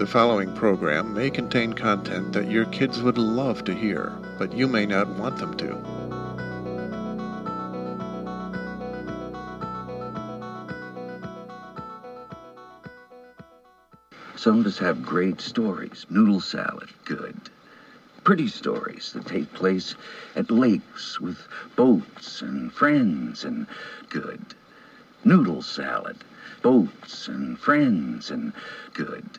The following program may contain content that your kids would love to hear, but you may not want them to. Some of us have great stories. Noodle salad, good. Pretty stories that take place at lakes with boats and friends and good. Noodle salad, boats and friends and good.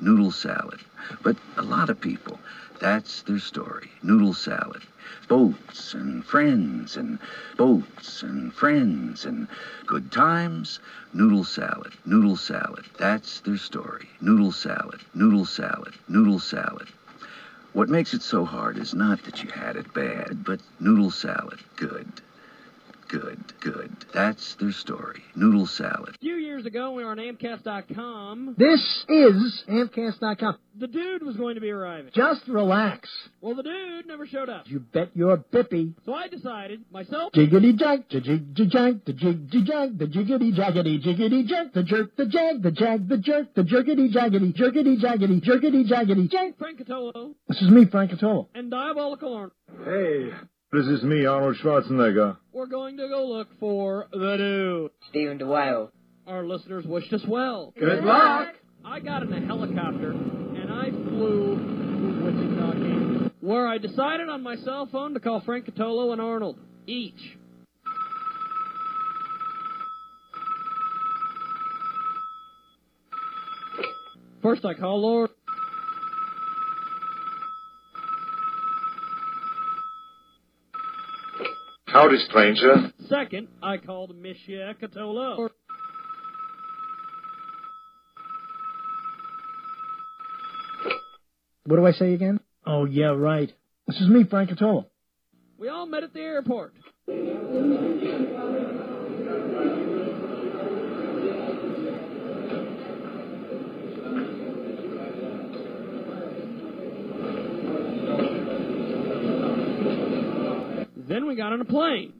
Noodle salad. But a lot of people, that's their story. Noodle salad. Boats and friends and boats and friends and good times. Noodle salad. Noodle salad. That's their story. Noodle salad. Noodle salad. Noodle salad. What makes it so hard is not that you had it bad, but noodle salad. Good. Good, good. That's their story. Noodle salad. A few years ago, we were on Amcast.com. This is Amcast.com. The dude was going to be arriving. Just relax. Well, the dude never showed up. You bet your bippy. So I decided, myself, Jiggity jag, the jig jag, the jig jag, the jiggity jaggity, jiggity jag, the jerk, the jag, the jag, the jerk, the jerkity jaggity, jerkity jaggity, jerkity jaggity, jag. Frank Catolo, This is me, Frank Catolo. and Diabolical Arnold. Hey, this is me, Arnold Schwarzenegger. We're going to go look for the dude. Stephen DeWild. Our listeners wished us well. Good luck! I got in a helicopter, and I flew to Wichita, Kansas, where I decided on my cell phone to call Frank Catolo and Arnold, each. First, I call Lord. Howdy, stranger. Second, I called Monsieur Catolo. What do I say again? Oh, yeah, right. This is me, Frank Catolo. We all met at the airport. Then we got on a plane.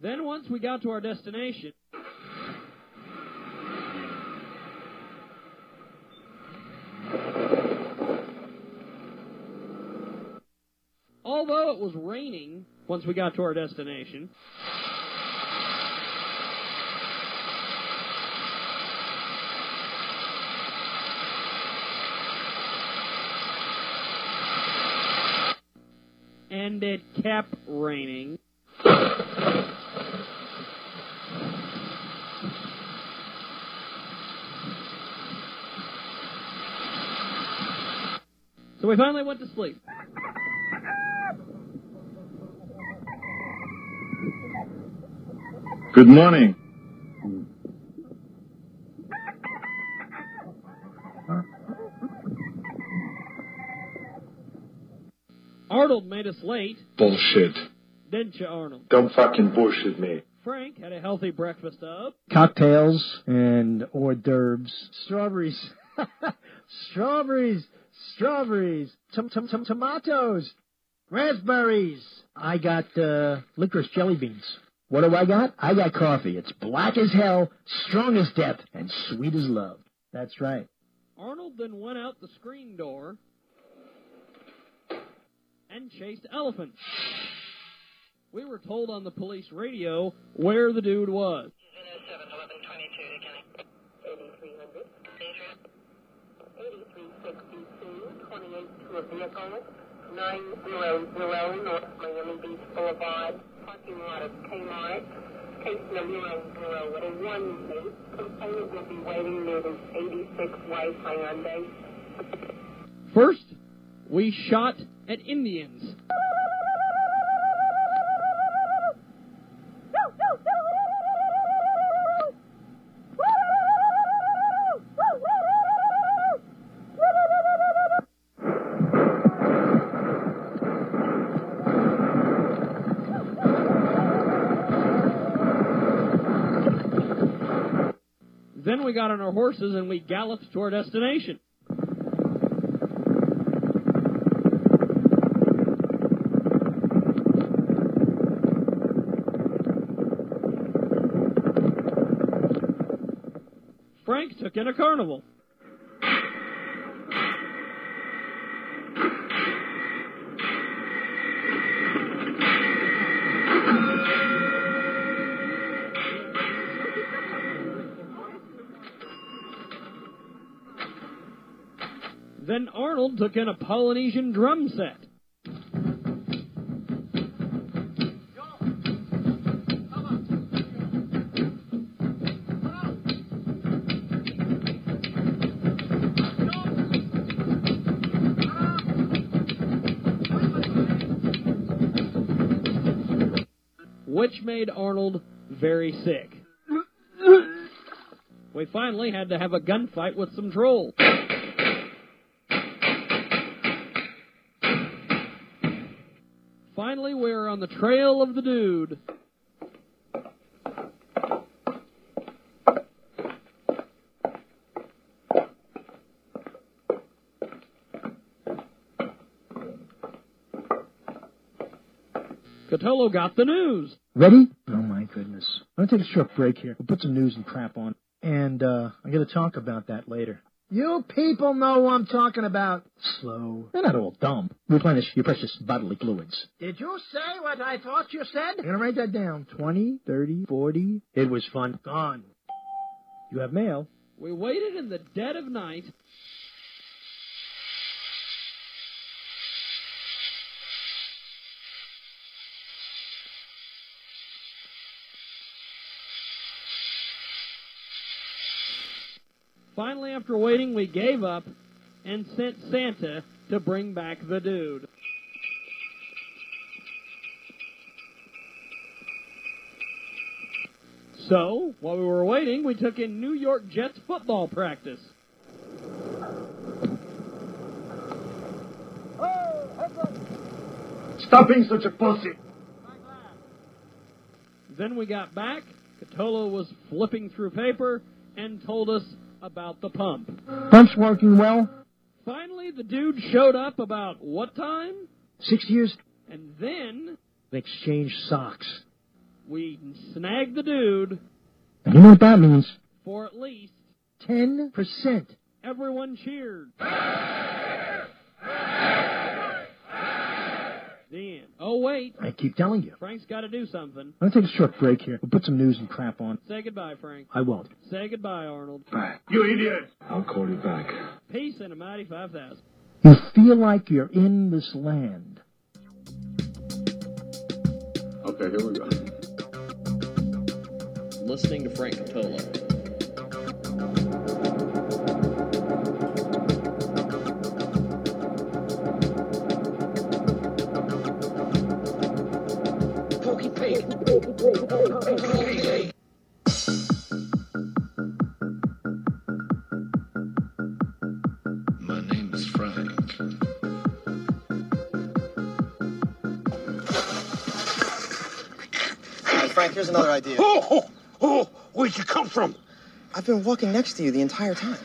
Then once we got to our destination, although it was raining once we got to our destination, and it kept raining. So we finally went to sleep. Good morning. Arnold made us late, Bullshit. didn't you, Arnold? Don't fucking bullshit me. Frank had a healthy breakfast of. Cocktails and hors d'oeuvres. Strawberries. strawberries. Strawberries. Tom- tom- tom- tomatoes. Raspberries. I got uh, licorice jelly beans. What do I got? I got coffee. It's black as hell, strong as death, and sweet as love. That's right. Arnold then went out the screen door and chased elephants. We were told on the police radio where the dude was. 7 11 22 8300. 8362, 28 to a vehicle, 900 North Miami Beach Boulevard, parking lot of Kmart, case number 90 a 1 8. Complainant will be waiting near the 86 White Hyundai. First, we shot at Indians. Got on our horses and we galloped to our destination. Frank took in a carnival. Took in a Polynesian drum set. Which made Arnold very sick. We finally had to have a gunfight with some trolls. Finally, we are on the trail of the dude. Catolo got the news. Ready? Oh my goodness. I'm gonna take a short break here. We'll put some news and crap on. And uh I'm gonna talk about that later. You people know what I'm talking about. Slow. They're not all dumb. Replenish your precious bodily fluids. Did you say what I thought you said? I'm gonna write that down. Twenty, thirty, forty. It was fun. Gone. You have mail. We waited in the dead of night. Finally, after waiting, we gave up and sent Santa to bring back the dude. So, while we were waiting, we took in New York Jets football practice. Stop being such a pussy. Then we got back. Catolo was flipping through paper and told us about the pump. Pump's working well. Finally, the dude showed up about what time? Six years. And then They exchange socks. we snagged the dude And you know what that means? for at least Ten percent. everyone cheered. The end. Oh, wait. I keep telling you. Frank's got to do something. I'm gonna take a short break here. We'll put some news and crap on. Say goodbye, Frank. I won't. Say goodbye, Arnold. Bye. You idiot. I'll call you back. Peace and a mighty 5,000. You feel like you're in this land. Okay, here we go. Listening to Frank Catolo. Frank. Hey, Frank, here's another idea. Oh, oh, oh, where'd you come from? I've been walking next to you the entire time.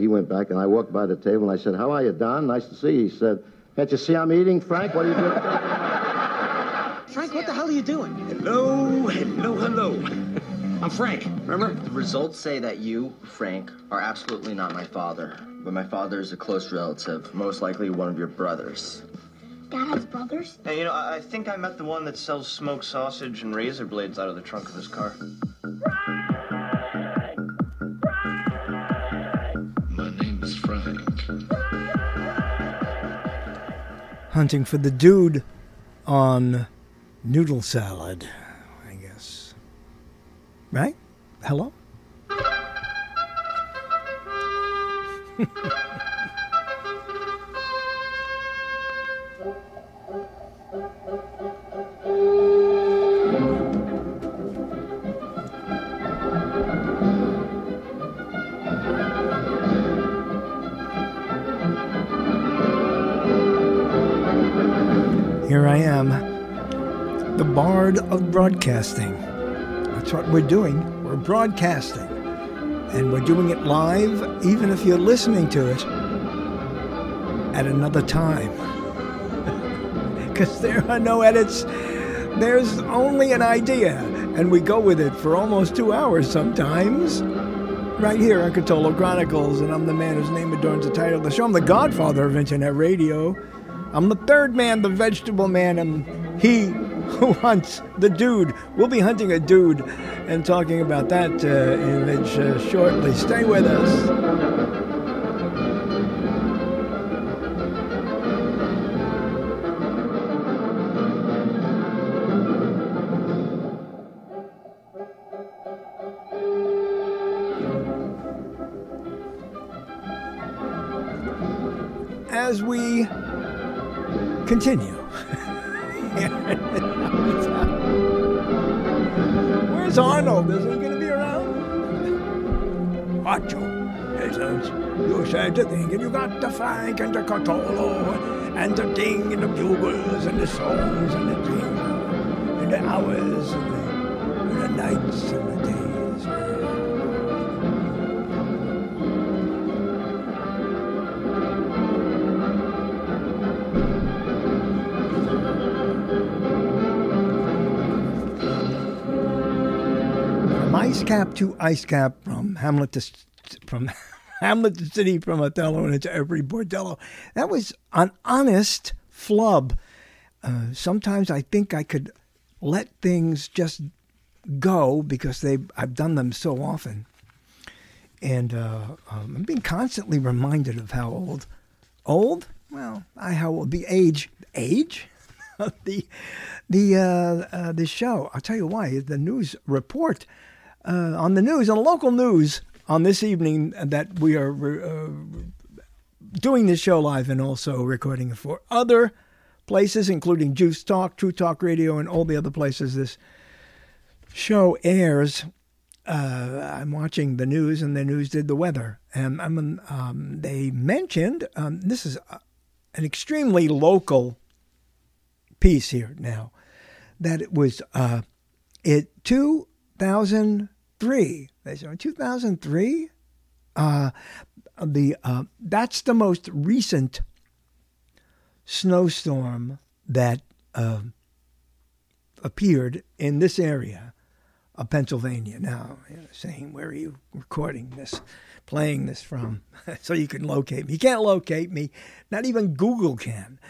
He went back, and I walked by the table, and I said, How are you, Don? Nice to see you. He said, Can't you see I'm eating, Frank? What are you doing? Frank, what the hell are you doing? Hello, hello, hello. I'm Frank, remember? The results say that you, Frank, are absolutely not my father. But my father is a close relative, most likely one of your brothers. Dad has brothers? Hey, you know, I I think I met the one that sells smoked sausage and razor blades out of the trunk of his car. My hunting for the dude on noodle salad, I guess. Right? Hello? am, the bard of broadcasting. That's what we're doing. We're broadcasting. And we're doing it live, even if you're listening to it at another time. Because there are no edits, there's only an idea. And we go with it for almost two hours sometimes. Right here on Cthulhu Chronicles, and I'm the man whose name adorns the title of the show. I'm the godfather of internet radio. I'm the third man, the vegetable man, and he who hunts the dude. We'll be hunting a dude and talking about that uh, image uh, shortly. Stay with us. Continue. Where's Arnold? Is he going to be around? Macho, peasants, you said the thing, and you got the Frank and the Cthulhu, and the ding, and the bugles, and the songs, and the things, and the hours, and the, and the nights, and the days. Cap to ice cap, from Hamlet to from Hamlet to City, from Othello and into every bordello. That was an honest flub. Uh, sometimes I think I could let things just go because they I've done them so often, and uh, um, I'm being constantly reminded of how old, old. Well, I how old the age age the the uh, uh, the show. I'll tell you why. The news report uh, on the news, on the local news, on this evening that we are uh, doing this show live and also recording for other places, including Juice Talk, True Talk Radio, and all the other places this show airs. Uh, I'm watching the news, and the news did the weather, and I'm, um, they mentioned um, this is an extremely local piece here now that it was uh, it 2003. They said 2003. Uh, the uh, that's the most recent snowstorm that uh, appeared in this area of Pennsylvania. Now, you know, saying where are you recording this, playing this from, so you can locate me. You can't locate me. Not even Google can.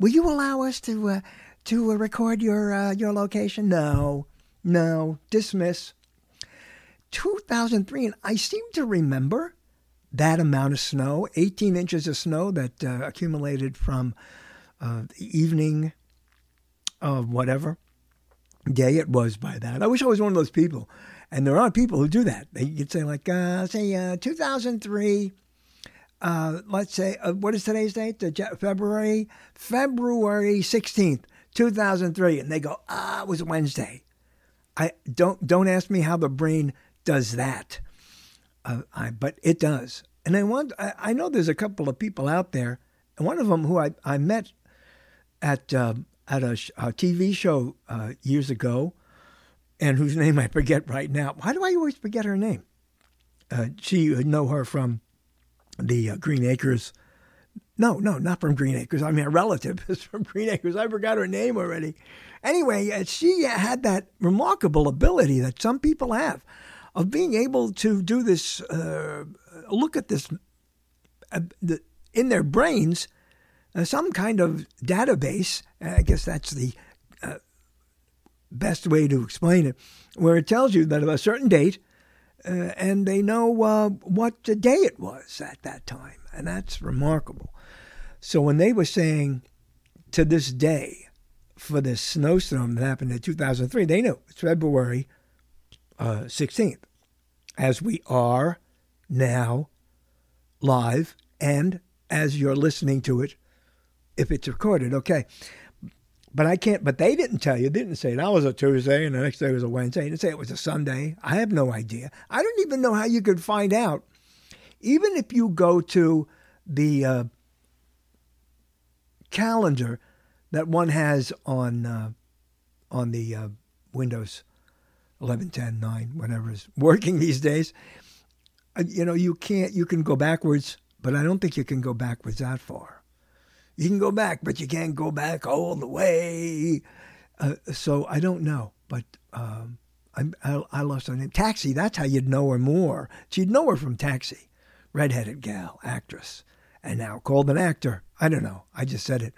Will you allow us to uh, to uh, record your uh, your location? No, no, dismiss. 2003, and I seem to remember that amount of snow, 18 inches of snow that uh, accumulated from uh, the evening of whatever day it was by that. I wish I was one of those people. And there are people who do that. They could say, like, uh, say, uh, 2003, uh, let's say, uh, what is today's date? February, February 16th, 2003. And they go, ah, it was Wednesday. I don't don't ask me how the brain does that, uh, I, but it does. And I want I, I, know there's a couple of people out there, and one of them who I, I met at uh, at a, a, TV show uh, years ago, and whose name I forget right now. Why do I always forget her name? Uh, she would know her from the uh, Green Acres. No, no, not from Green Acres. I mean, a relative is from Green Acres. I forgot her name already. Anyway, uh, she had that remarkable ability that some people have of being able to do this, uh, look at this uh, in their brains, uh, some kind of database. I guess that's the uh, best way to explain it, where it tells you that of a certain date, uh, and they know what day it was at that time. And that's remarkable. So when they were saying to this day, for this snowstorm that happened in 2003. They knew it's February uh, 16th, as we are now live and as you're listening to it, if it's recorded, okay. But I can't, but they didn't tell you, didn't say that was a Tuesday and the next day was a Wednesday. They didn't say it was a Sunday. I have no idea. I don't even know how you could find out. Even if you go to the uh, calendar that one has on uh, on the uh, Windows 11, 10, 9, whatever is working these days. Uh, you know, you can't. You can go backwards, but I don't think you can go backwards that far. You can go back, but you can't go back all the way. Uh, so I don't know, but um, I, I, I lost her name. Taxi. That's how you'd know her more. She'd know her from Taxi, redheaded gal, actress, and now called an actor. I don't know. I just said it.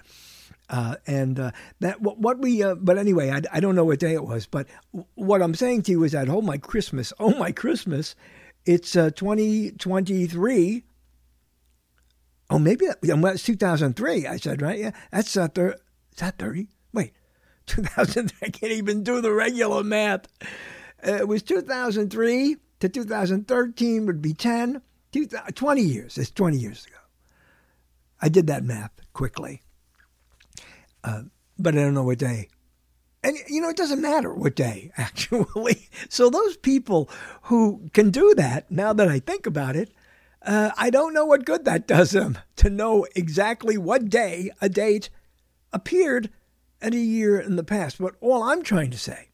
Uh, and uh, that what, what we uh, but anyway I, I don't know what day it was but what i'm saying to you is that oh my christmas oh my christmas it's uh, 2023 oh maybe that, well, it's 2003 i said right? Yeah that's uh, thir- is that 30 wait 2000 i can't even do the regular math. Uh, it was 2003 to 2013 would be 10 20 years it's 20 years ago. I did that math quickly uh, but I don't know what day. And, you know, it doesn't matter what day, actually. So those people who can do that, now that I think about it, uh, I don't know what good that does them to know exactly what day a date appeared at a year in the past. But all I'm trying to say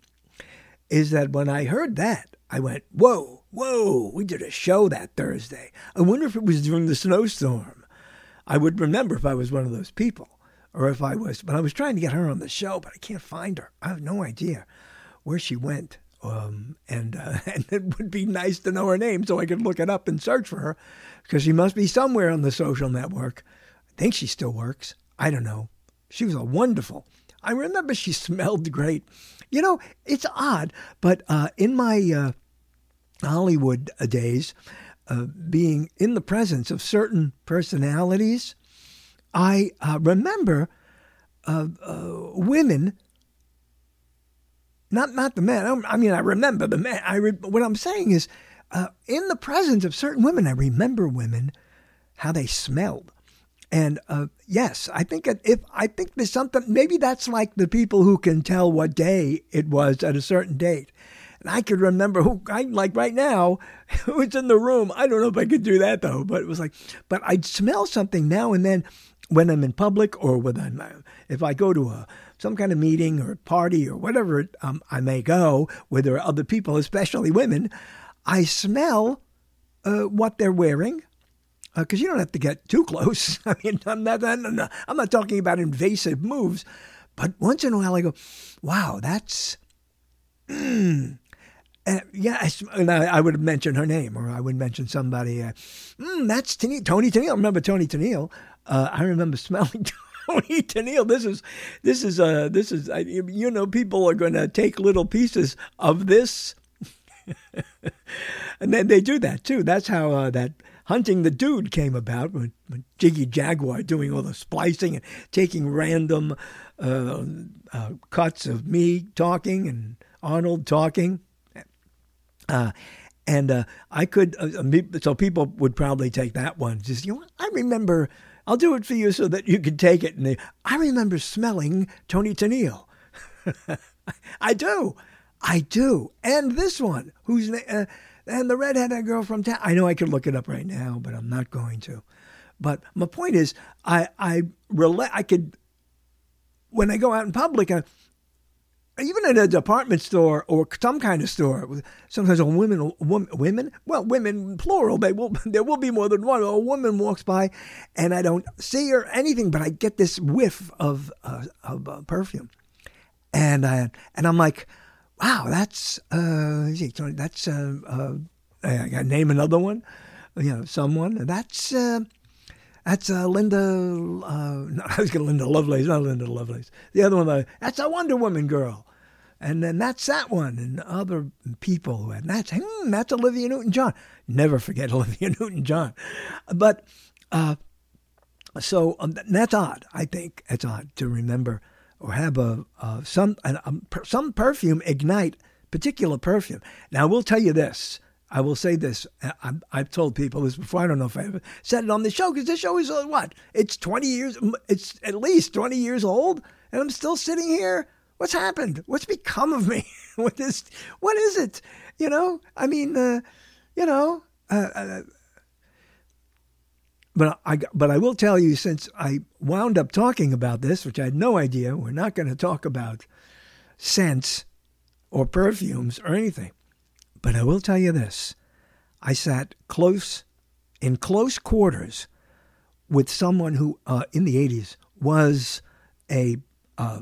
is that when I heard that, I went, whoa, whoa, we did a show that Thursday. I wonder if it was during the snowstorm. I would remember if I was one of those people or if I was, but I was trying to get her on the show, but I can't find her. I have no idea where she went. Um, and uh, and it would be nice to know her name so I could look it up and search for her, because she must be somewhere on the social network. I think she still works. I don't know. She was a wonderful. I remember she smelled great. You know, it's odd, but uh, in my uh, Hollywood days, uh, being in the presence of certain personalities I uh, remember uh, uh, women, not not the men. I mean, I remember the men. I re- what I'm saying is, uh, in the presence of certain women, I remember women how they smelled. And uh, yes, I think if I think there's something. Maybe that's like the people who can tell what day it was at a certain date. And I could remember who I like right now who's in the room. I don't know if I could do that though, but it was like, but I'd smell something now and then when I'm in public or when I'm, if I go to a some kind of meeting or party or whatever um, I may go where there are other people, especially women, I smell uh, what they're wearing because uh, you don't have to get too close. I mean, I'm not, I'm not, I'm not talking about invasive moves, but once in a while I go, wow, that's. Mm, uh, yeah, and I, I, would mention her name, or I would mention somebody. Uh, mm, that's Toni Tennille. Remember Toni Tennille? Uh, I remember smelling Toni Tennille. This is, this is, uh, this is. you know, people are going to take little pieces of this, and then they do that too. That's how uh, that hunting the dude came about with, with, Jiggy Jaguar doing all the splicing and taking random uh, uh, cuts of me talking and Arnold talking. Uh, and uh, I could, uh, so people would probably take that one. Just, you know, I remember, I'll do it for you so that you can take it. And they, I remember smelling Toni Tennille. I do. I do. And this one, who's, uh, and the redheaded girl from town. I know I could look it up right now, but I'm not going to. But my point is, I, I relate, I could, when I go out in public, I, even in a department store or some kind of store, sometimes a woman, women, well, women plural. They will, there will be more than one. A woman walks by, and I don't see her anything, but I get this whiff of uh, of uh, perfume, and I and I'm like, wow, that's uh, that's uh, uh, I name another one, you know, someone that's. That's uh, Linda. Uh, no, I was going to Linda Lovelace, not Linda Lovelace. The other one, that's a Wonder Woman girl. And then that's that one, and other people. And that's hmm, that's Olivia Newton-John. Never forget Olivia Newton-John. But uh, so um, that's odd. I think it's odd to remember or have a some a, some perfume ignite particular perfume. Now, I will tell you this. I will say this. I, have told people this before. I don't know if I ever said it on the show because this show is uh, what? It's 20 years, it's at least 20 years old, and I'm still sitting here. What's happened? What's become of me? what is, what is it? You know, I mean, uh, you know, uh, uh, but I but I will tell you since I wound up talking about this, which I had no idea, we're not going to talk about scents or perfumes or anything. But I will tell you this: I sat close, in close quarters, with someone who, uh, in the '80s, was a uh,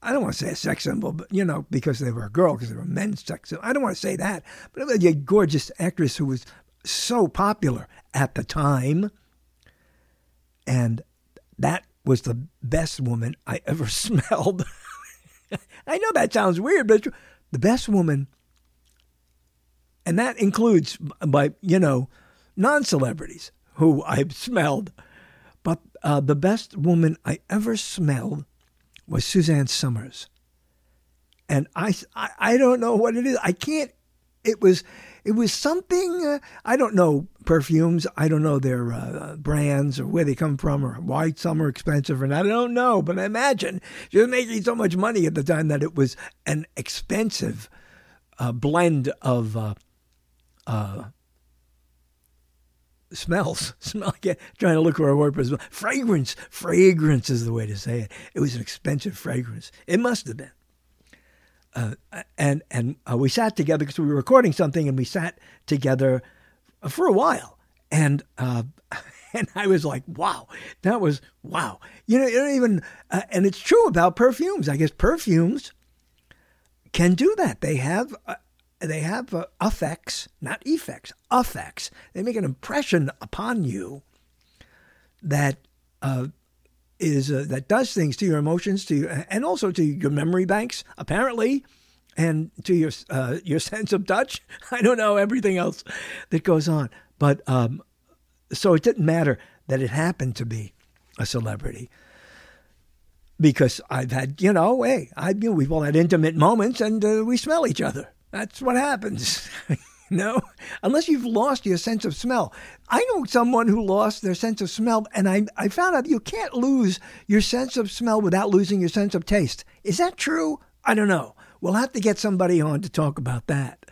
I don't want to say a sex symbol, but you know, because they were a girl, because they were men's sex symbol. I don't want to say that, but a gorgeous actress who was so popular at the time. And that was the best woman I ever smelled. I know that sounds weird, but the best woman, and that includes by, you know, non celebrities who I've smelled, but uh, the best woman I ever smelled was Suzanne Somers. And I, I, I don't know what it is. I can't. It was, it was something. Uh, I don't know perfumes. I don't know their uh, brands or where they come from or why some are expensive or not. I don't know. But I imagine she was making so much money at the time that it was an expensive uh, blend of uh, uh, smells. Smell. trying to look for a word for smell. Fragrance. Fragrance is the way to say it. It was an expensive fragrance. It must have been. Uh, and and uh, we sat together because we were recording something, and we sat together for a while. And uh, and I was like, wow, that was wow. You know, you don't even. Uh, and it's true about perfumes. I guess perfumes can do that. They have uh, they have uh, effects, not effects, effects. They make an impression upon you that uh, is uh, that does things to your emotions, to you, and also to your memory banks, apparently, and to your uh, your sense of touch. I don't know everything else that goes on, but um, so it didn't matter that it happened to be a celebrity because I've had, you know, hey, I, you know, we've all had intimate moments and uh, we smell each other. That's what happens. no, unless you've lost your sense of smell. I know someone who lost their sense of smell, and I, I found out you can't lose your sense of smell without losing your sense of taste. Is that true? I don't know. We'll have to get somebody on to talk about that.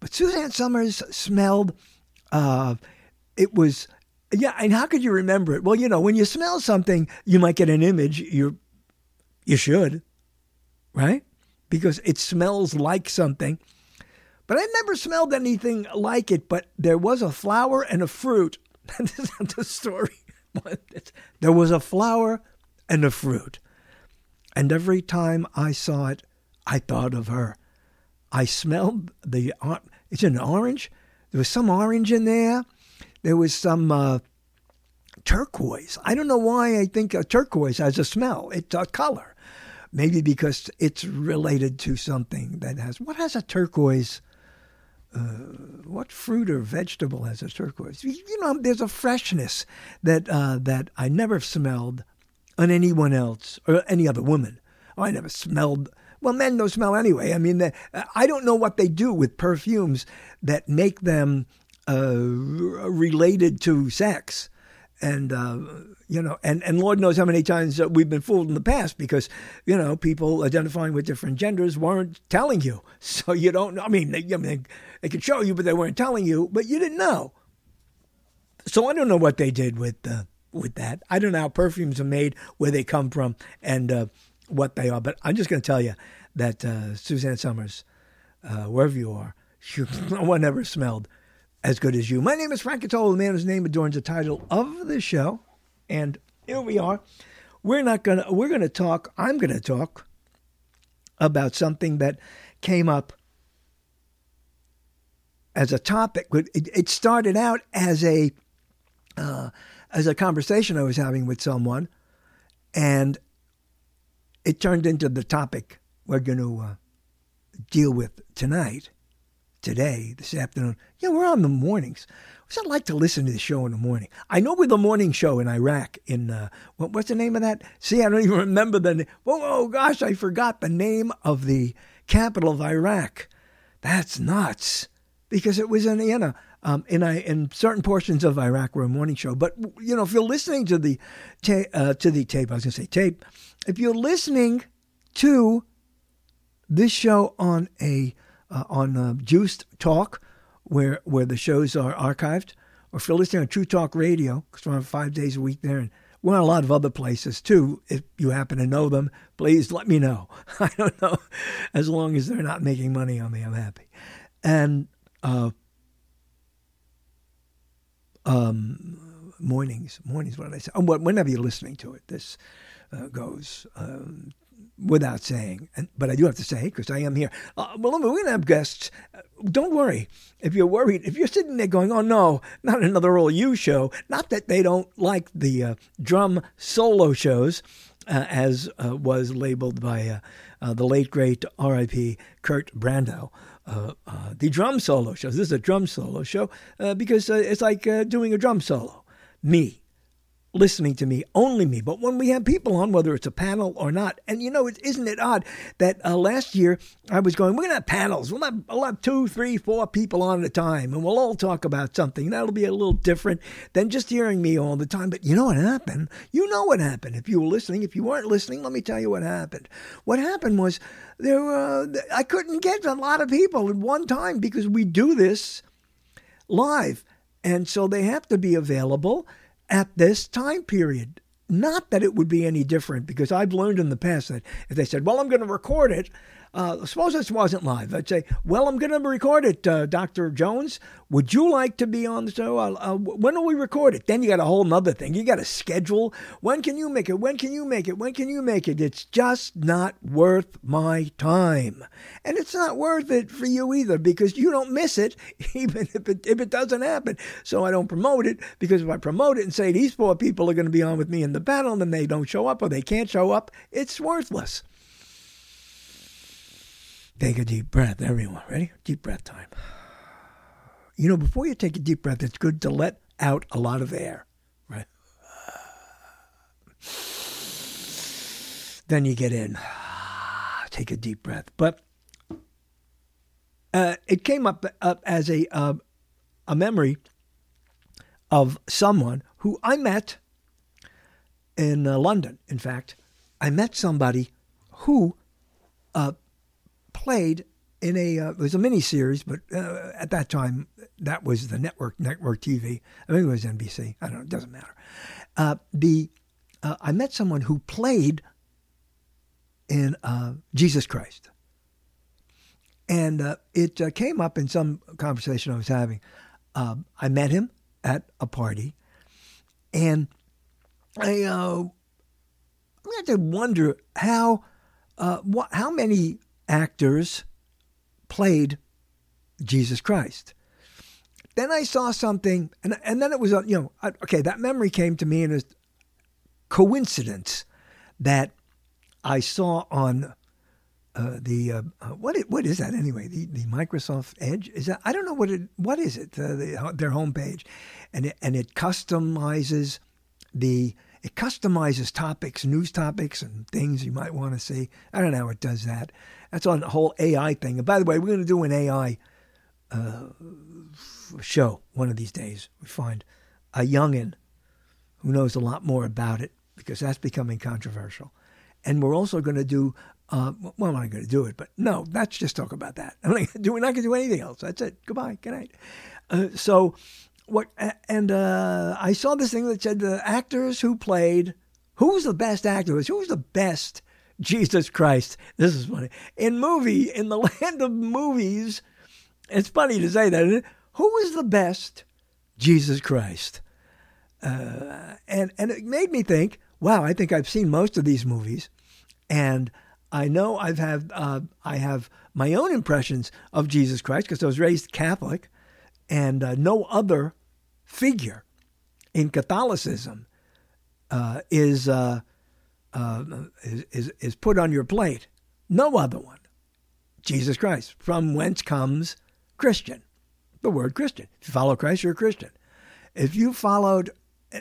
But Suzanne Somers smelled, uh, it was, yeah, and how could you remember it? Well, you know, when you smell something, you might get an image. You, you should, right? Because it smells like something. But I never smelled anything like it, but there was a flower and a fruit. this is not the story. there was a flower and a fruit. And every time I saw it, I thought of her. I smelled the, it's an orange. There was some orange in there. There was some uh, turquoise. I don't know why I think turquoise has a smell. It's a color. Maybe because it's related to something that has what has a turquoise. Uh, what fruit or vegetable has a turquoise? You know, there's a freshness that uh, that I never smelled on anyone else or any other woman. Oh, I never smelled. Well, men don't smell anyway. I mean, I don't know what they do with perfumes that make them uh, related to sex and uh, you know, and, and Lord knows how many times we've been fooled in the past because you know people identifying with different genders weren't telling you, so you don't know. I mean, they, I mean, they could show you, but they weren't telling you, but you didn't know. So I don't know what they did with uh, with that. I don't know how perfumes are made, where they come from, and uh, what they are. But I'm just going to tell you that uh, Suzanne Somers, uh, wherever you are, no one ever smelled as good as you. My name is Frank Catolo, the man whose name adorns the title of the show. And here we are. We're not gonna we're gonna talk, I'm gonna talk about something that came up as a topic. It, it started out as a uh, as a conversation I was having with someone, and it turned into the topic we're going to uh, deal with tonight today, this afternoon. Yeah, we're on the mornings. What's it like to listen to the show in the morning? I know we're the morning show in Iraq. In uh, what, what's the name of that? See, I don't even remember the name. Oh, gosh, I forgot the name of the capital of Iraq. That's nuts because it was in you um, in a, in certain portions of Iraq we're a morning show. But you know, if you're listening to the ta- uh, to the tape, I was going to say tape. If you're listening to this show on a uh, on uh, Juiced Talk, where where the shows are archived, or if you're listening on True Talk Radio, because we're on five days a week there, and we're on a lot of other places too. If you happen to know them, please let me know. I don't know. As long as they're not making money on me, I'm happy. And uh, um, mornings, mornings, what did I say? Oh, whenever you're listening to it, this uh, goes. Um, without saying, and, but I do have to say because I am here. Uh, well, we're going to have guests. Uh, don't worry if you're worried. If you're sitting there going, "Oh no, not another old you show." Not that they don't like the uh, drum solo shows, uh, as uh, was labeled by uh, the late great R.I.P. Kurt Brando. the drum solo shows. This is a drum solo show because it's like doing a drum solo. Me, listening to me, only me. But when we have people on, whether it's a panel or not, and you know, is isn't it odd that uh, last year I was going, we're going to have panels. We'll have, we'll have two, three, four people on at a time, and we'll all talk about something. That'll be a little different than just hearing me all the time. But you know what happened? You know what happened. If you were listening, if you weren't listening, let me tell you what happened. What happened was there. Uh, I couldn't get a lot of people at one time because we do this live. And so they have to be available at this time period. Not that it would be any different, because I've learned in the past that if they said, well, I'm going to record it, uh, suppose this wasn't live. I'd say, well, I'm going to record it, uh, Dr. Jones. Would you like to be on the show? Uh, when will we record it? Then you got a whole nother thing. You got a schedule. When can you make it? When can you make it? When can you make it? It's just not worth my time. And it's not worth it for you either because you don't miss it, even if it, if it doesn't happen. So I don't promote it because if I promote it and say these four people are going to be on with me in the battle and then they don't show up or they can't show up, it's worthless. Take a deep breath, everyone. Ready? Deep breath time. You know, before you take a deep breath, it's good to let out a lot of air, right? Then you get in. Take a deep breath. But uh, it came up, up as a uh, a memory of someone who I met in uh, London. In fact, I met somebody who uh, played in a uh, it was a mini series, but uh, at that time that was the network network TV. I think it was NBC. I don't know. It doesn't matter. Uh, the uh, I met someone who played in uh, Jesus Christ, and uh, it came up in some conversation I was having. I met him at a party, and I I had to wonder how how many actors played Jesus Christ. Then I saw something, and, and then it was, you know, okay, that memory came to me in a coincidence that I saw on uh, the uh, uh what it, what is that anyway? The the Microsoft Edge is that I don't know what it what is it uh, the, their homepage, and it, and it customizes the it customizes topics, news topics, and things you might want to see. I don't know how it does that. That's on the whole AI thing. And by the way, we're going to do an AI uh, show one of these days. We find a youngin who knows a lot more about it because that's becoming controversial. And we're also going to do, uh, well, I'm not going to do it, but no, let's just talk about that. I'm not we're not going to do anything else. That's it. Goodbye. Good night. Uh, so, what? And uh, I saw this thing that said the actors who played, who's the best actor? was Who's the best Jesus Christ. This is funny. In movie, in the land of movies, it's funny to say that. Who is the best? Jesus Christ. Uh, and and it made me think. Wow, I think I've seen most of these movies, and I know I've had uh, I have my own impressions of Jesus Christ because I was raised Catholic, and uh, no other figure in Catholicism uh, is uh, uh, is, is, is put on your plate. No other one. Jesus Christ, from whence comes Christian, the word Christian. If you follow Christ, you're a Christian. If you followed,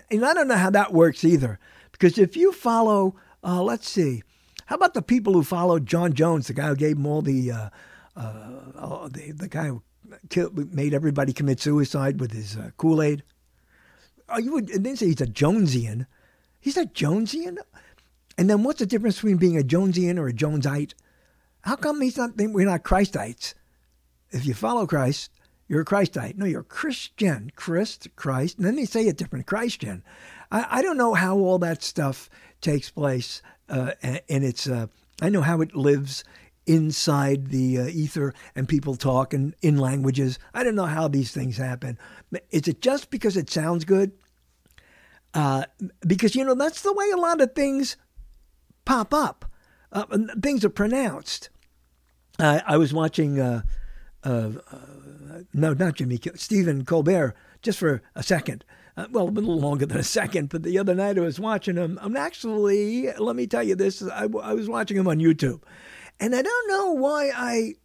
and I don't know how that works either, because if you follow, uh, let's see, how about the people who followed John Jones, the guy who gave them all the, uh, uh, the, the guy who killed, made everybody commit suicide with his uh, Kool Aid? Oh, you and then say he's a Jonesian. He's a Jonesian? And then what's the difference between being a Jonesian or a Jonesite? How come he's not? We're not Christites. If you follow Christ, You're a Christite. No, you're a Christian. Christ, Christ. And then they say it different. Christian. I, I don't know how all that stuff takes place, uh, and it's. Uh, I know how it lives inside the uh, ether and people talk in, in languages. I don't know how these things happen. Is it just because it sounds good? Uh, because, you know, that's the way a lot of things pop up. Uh, things are pronounced. I was watching, uh, uh, no, not Jimmy, Stephen Colbert, just for a second. Uh, well, a little longer than a second, but the other night I was watching him. I'm actually, let me tell you this, I, I was watching him on YouTube. And I don't know why I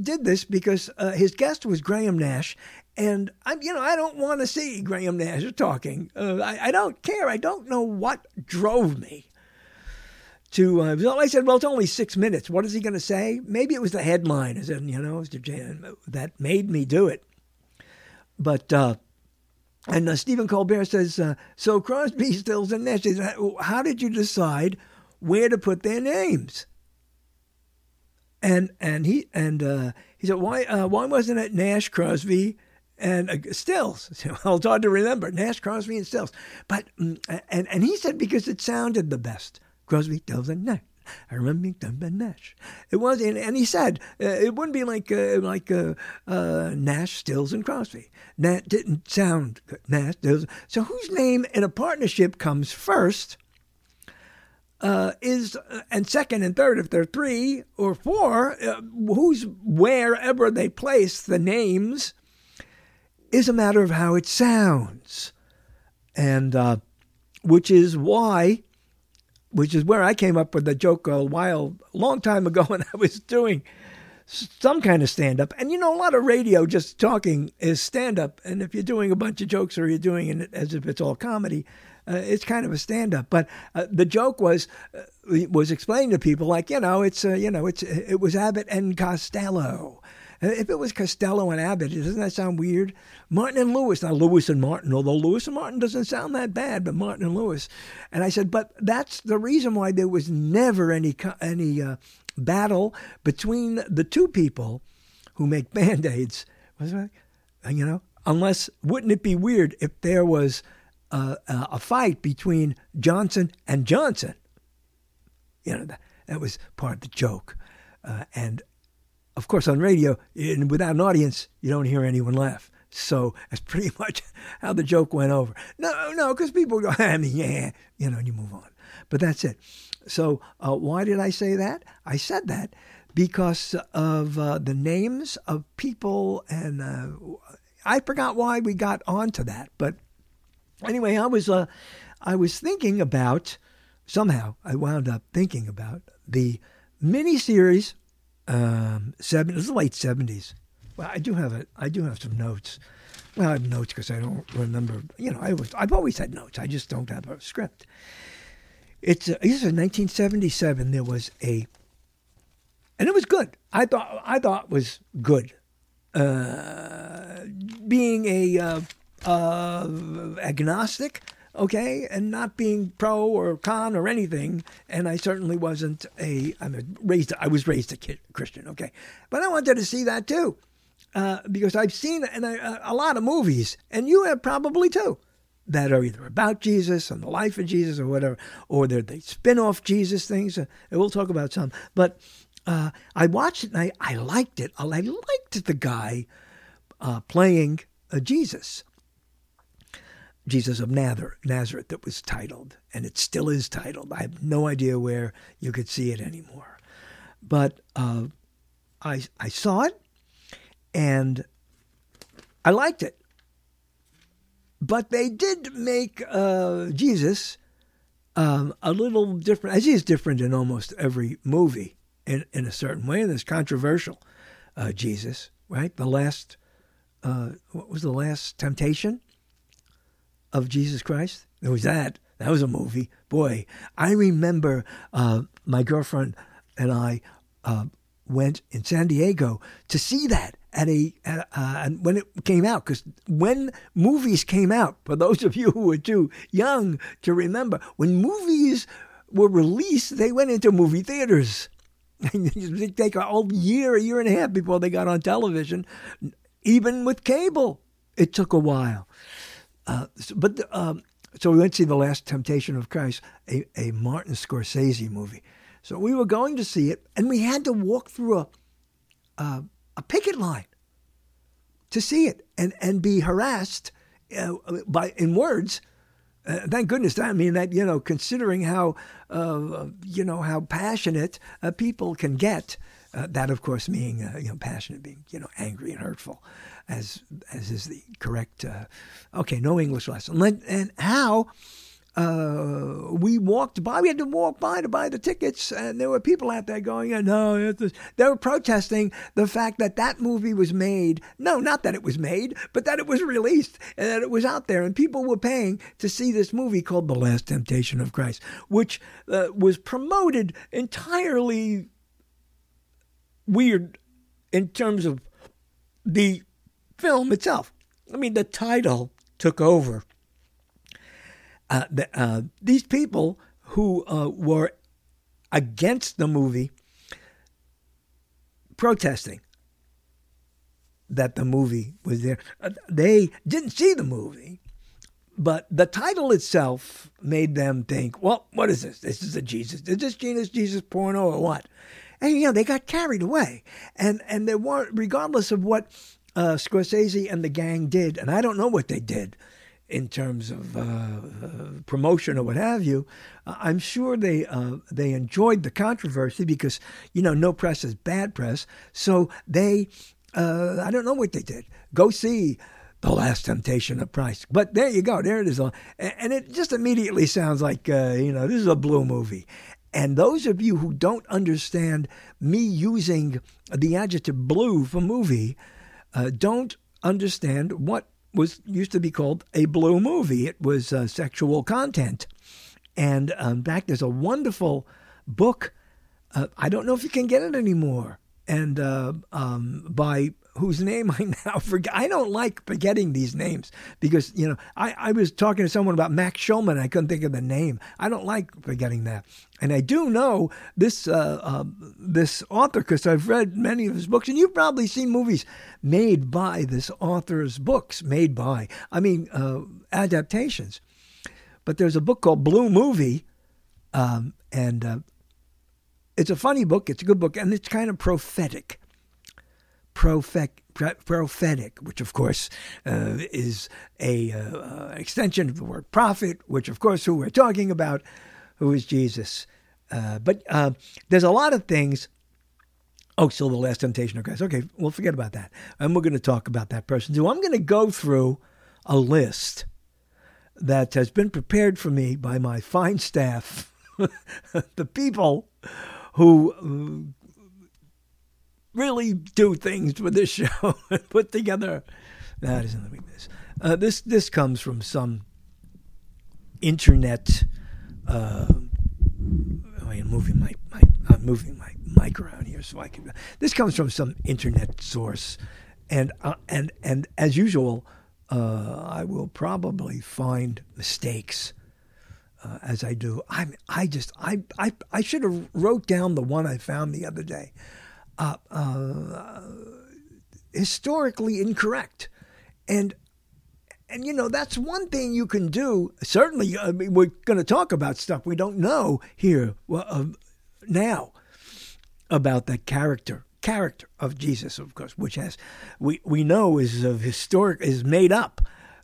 did this because uh, his guest was Graham Nash, and I, you know, I don't want to see Graham Nash talking. Uh, I, I, don't care. I don't know what drove me to. Uh, I said, well, it's only six minutes. What is he going to say? Maybe it was the headline, as in, you know, that made me do it. But uh, and uh, Stephen Colbert says, uh, so Crosby, Stills, and Nash. How did you decide where to put their names? And and he and uh, he said, why uh, why wasn't it Nash, Crosby, and uh, Stills? well, it's hard to remember Nash, Crosby, and Stills. But mm, and and he said because it sounded the best. Crosby, Stills, and Nash. I remember Ben Nash. It was, and, and he said uh, it wouldn't be like uh, like uh Nash, Stills, and Crosby. That didn't sound good. Nash, Stills. So whose name in a partnership comes first? Uh, is, uh, and second and third, if they're three or four, uh, who's wherever they place the names is a matter of how it sounds. And uh, which is why, which is where I came up with the joke a while, long time ago when I was doing some kind of stand up. And you know, a lot of radio just talking is stand up. And if you're doing a bunch of jokes or you're doing it as if it's all comedy, uh, it's kind of a stand up. But uh, the joke was uh, was explained to people like you know it's uh, you know it's it was Abbott and Costello. Uh, if it was Costello and Abbott, doesn't that sound weird? Martin and Lewis, not Lewis and Martin, although Lewis and Martin doesn't sound that bad, but Martin and Lewis. And I said, but that's the reason why there was never any any uh, battle between the two people who make band aids. Was it? You know, unless wouldn't it be weird if there was a fight between Johnson and Johnson. You know, that, that was part of the joke. Uh, and of course, on radio, in, without an audience, you don't hear anyone laugh. So that's pretty much how the joke went over. No, no, because people go, I mean, yeah, you know, and you move on. But that's it. So uh, why did I say that? I said that because of uh, the names of people, and uh, I forgot why we got onto that, but Anyway, I was uh, I was thinking about somehow I wound up thinking about the miniseries um, seven. It was the late seventies. Well, I do have it. I do have some notes. Well, I have notes because I don't remember. You know, I was I've always had notes. I just don't have a script. It's uh, this is 1977. There was a, and it was good. I thought I thought was good. Uh, being a uh, uh, agnostic, okay, and not being pro or con or anything. And I certainly wasn't a. I'm raised. I was raised a kid, Christian, okay, but I wanted to see that too, uh, because I've seen in a, a lot of movies, and you have probably too. That are either about Jesus and the life of Jesus or whatever, or they're they spin off Jesus things. Uh, we'll talk about some. But uh, I watched it and I, I liked it. I liked the guy uh, playing uh, Jesus. Jesus of Nazareth that was titled, and it still is titled. I have no idea where you could see it anymore. But uh, I, I saw it, and I liked it. But they did make uh, Jesus um, a little different, as he is different in almost every movie in, in a certain way. And it's controversial, uh, Jesus, right? The last, uh, what was the last temptation? Of Jesus Christ? There was that. That was a movie. Boy, I remember uh, my girlfriend and I uh, went in San Diego to see that at a at, uh, when it came out. Because when movies came out, for those of you who are too young to remember, when movies were released, they went into movie theaters. it take a whole year, a year and a half before they got on television even with cable, it took a while. Uh, but um, so we went to see the Last Temptation of Christ, a, a Martin Scorsese movie. So we were going to see it, and we had to walk through a a, a picket line to see it, and and be harassed uh, by in words. Uh, thank goodness. I mean that you know, considering how uh, you know how passionate uh, people can get. Uh, that, of course, uh, you know passionate, being you know angry and hurtful, as as is the correct. okay, no English lesson. And how uh, we walked by. We had to walk by to buy the tickets, and there were people out there going, "No," they were protesting the fact that that movie was made. No, not that it was made, but that it was released and that it was out there, and people were paying to see this movie called "The Last Temptation of Christ," which uh, was promoted entirely weird in terms of the film itself. I mean, the title took over uh, the, uh, these people who uh, were against the movie protesting that the movie was there. Uh, they didn't see the movie, but the title itself made them think, well, what is this? This is a Jesus. Is this Jesus, Jesus porno or what? And, you know, they got carried away. And, and they weren't, regardless of what uh, Scorsese and the gang did, and I don't know what they did, in terms of uh, uh, promotion or what have you. Uh, I'm sure they uh, they enjoyed the controversy because you know no press is bad press. So they I don't know what they did. Go see. The Last Temptation of Christ. But there you go. There it is. And it just immediately sounds like, you know, this is a blue movie. And those of you who don't understand me using the adjective blue for movie don't understand what was used to be called a blue movie. It was uh, sexual content. And um, in fact, there's a wonderful book. Uh, I don't know if you can get it anymore. And uh, um, by whose name I now forget. I don't like forgetting these names because, you know, I, I was talking to someone about Max Shulman. I couldn't think of the name. I don't like forgetting that. And I do know this uh, uh, this author because I've read many of his books, and you've probably seen movies made by this author's books, made by, I mean, uh, adaptations. But there's a book called Blue Movie, um, and uh, it's a funny book. It's a good book, and it's kind of prophetic prophetic, which of course uh, is a uh, extension of the word prophet, which of course who we're talking about, who is Jesus. Uh, but uh, there's a lot of things. Oh, still the last temptation of Christ. Okay, we'll forget about that. And we're going to talk about that person too. I'm going to go through a list that has been prepared for me by my fine staff, the people who really do things with this show and put together. That isn't the weakness. Uh, this this comes from some internet. Uh, oh, I'm moving my, my I'm moving my mic around here so I can. This comes from some internet source, and uh, and and as usual, uh, I will probably find mistakes. Uh, as I do, I I just I I I should have wrote down the one I found the other day uh, uh, historically incorrect. And and you know that's one thing you can do. Certainly, I mean, we're going to talk about stuff we don't know here uh, now about the character character of Jesus, of course, which has we we know is of historic is made up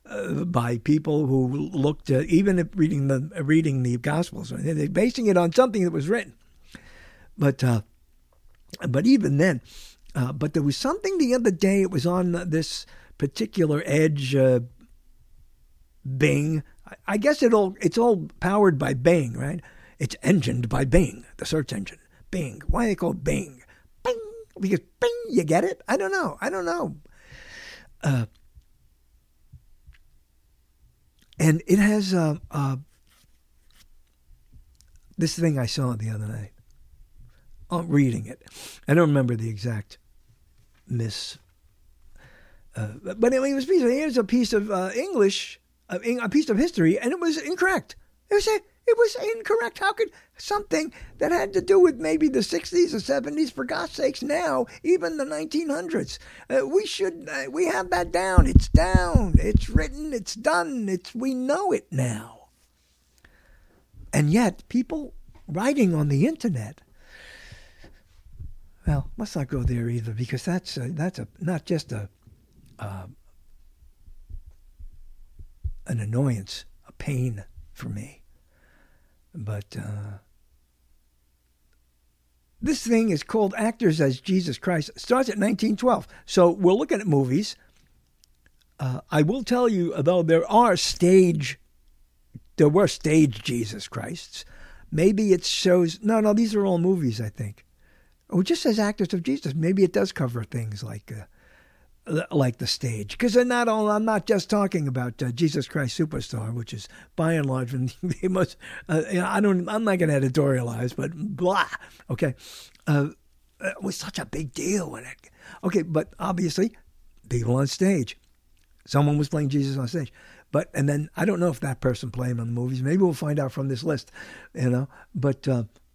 uh, by people who looked uh, even reading the reading the Gospels, they're basing it on something that was written. But uh, but even then, uh, but there was something the other day. It was on this particular Edge uh, Bing. I guess it all it's all powered by Bing, right? It's engined by Bing, the search engine. Bing. Why they call Bing? Bing because Bing. You get it? I don't know. I don't know. Uh, and it has uh, uh, this thing I saw the other night reading it. I don't remember the exact miss, uh, but it was piece. Here's a piece of uh, English, uh, a piece of history, and it was incorrect. It was It was incorrect. How could something that had to do with maybe the 60s or 70s, for God's sakes, now, even the 1900s, uh, we should, uh, we have that down. It's down. It's written. It's done. It's, we know it now. And yet, people writing on the internet, well, let's not go there either, because that's a, that's a, not just a, uh, an annoyance, a pain for me. But uh, this thing is called Actors as Jesus Christ. It starts at 1912. So we're looking at movies. Uh, I will tell you, though, there are stage, there were stage Jesus Christs. Maybe it shows, no, no, these are all movies, I think. Oh, it just says Actors of Jesus. Maybe it does cover things like uh, like the stage. Because they're not all i'm not just talking about uh, jesus christ superstar which is by and large the most uh, i don't i'm not going to editorialize but blah okay. Uh, it was such a big deal when it okay but obviously people on stage. Someone was playing jesus on stage. But and then i don't know if that person played him on the movies. Maybe we'll find out from this list you know. But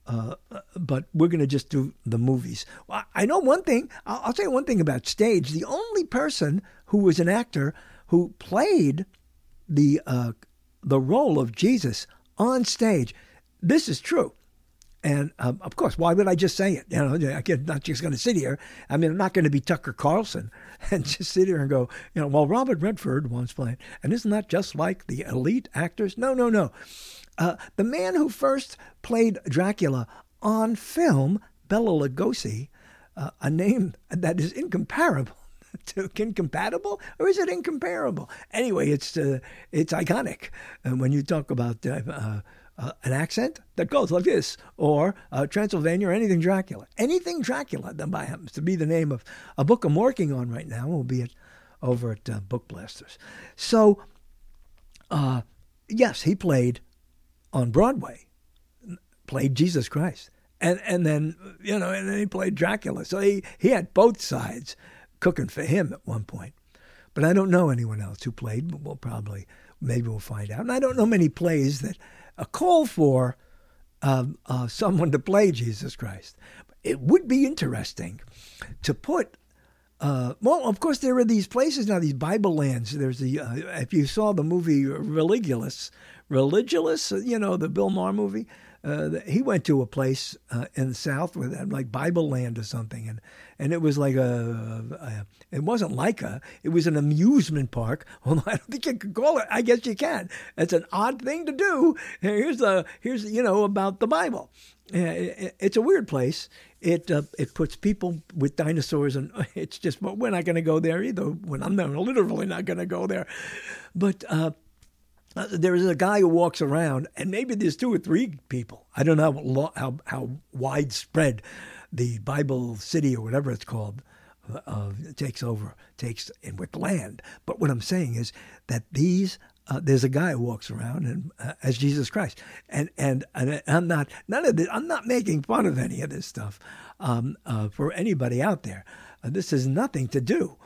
uh, but we're going to just do the movies. Well, I know one thing. I'll, I'll, say one thing about stage. The only person who was an actor who played the uh, the role of Jesus on stage. This is true. And um, of course, why would I just say it? You know, I'm not just going to sit here. I mean, I'm not going to be Tucker Carlson and just sit here and go, you know, well, Robert Redford once played, and isn't that just like the elite actors? No, no, no. Uh, the man who first played Dracula on film, Bela Lugosi, uh, a name that is incomparable. to incompatible or is it incomparable? Anyway, it's uh, it's iconic and when you talk about uh, uh, uh, an accent that goes like this, or uh, Transylvania, or anything Dracula. Anything Dracula, that by happens to be the name of a book I'm working on right now, will be at, over at uh, Book Blasters. So, yes, he played on Broadway, played Jesus Christ. And and then you know, and then he played Dracula. So he, he had both sides cooking for him at one point. But I don't know anyone else who played, but we'll probably maybe we'll find out. And I don't know many plays that a call for um, uh, someone to play Jesus Christ. It would be interesting to put uh, well, of course, there are these places now, these Bible lands. There's the, uh, if you saw the movie Religulous, Religulous, you know, the Bill Maher movie, uh, he went to a place uh, in the South with like Bible land or something, and and it was like a, a, it wasn't like a, it was an amusement park. Well, I don't think you could call it. I guess you can. It's an odd thing to do. Here's the here's you know about the Bible. It's a weird place. It uh, it puts people with dinosaurs, and it's just. But we're not going to go there either. When I'm not, literally not going to go there. But uh, uh, there is a guy who walks around, and maybe there's two or three people. I don't know how how, how widespread the Bible city or whatever it's called uh, takes over, takes in with land. But what I'm saying is that these uh, there's a guy who walks around and uh, as Jesus Christ, and and, and I'm not none of this, I'm not making fun of any of this stuff um, uh, for anybody out there. Uh, this has nothing to do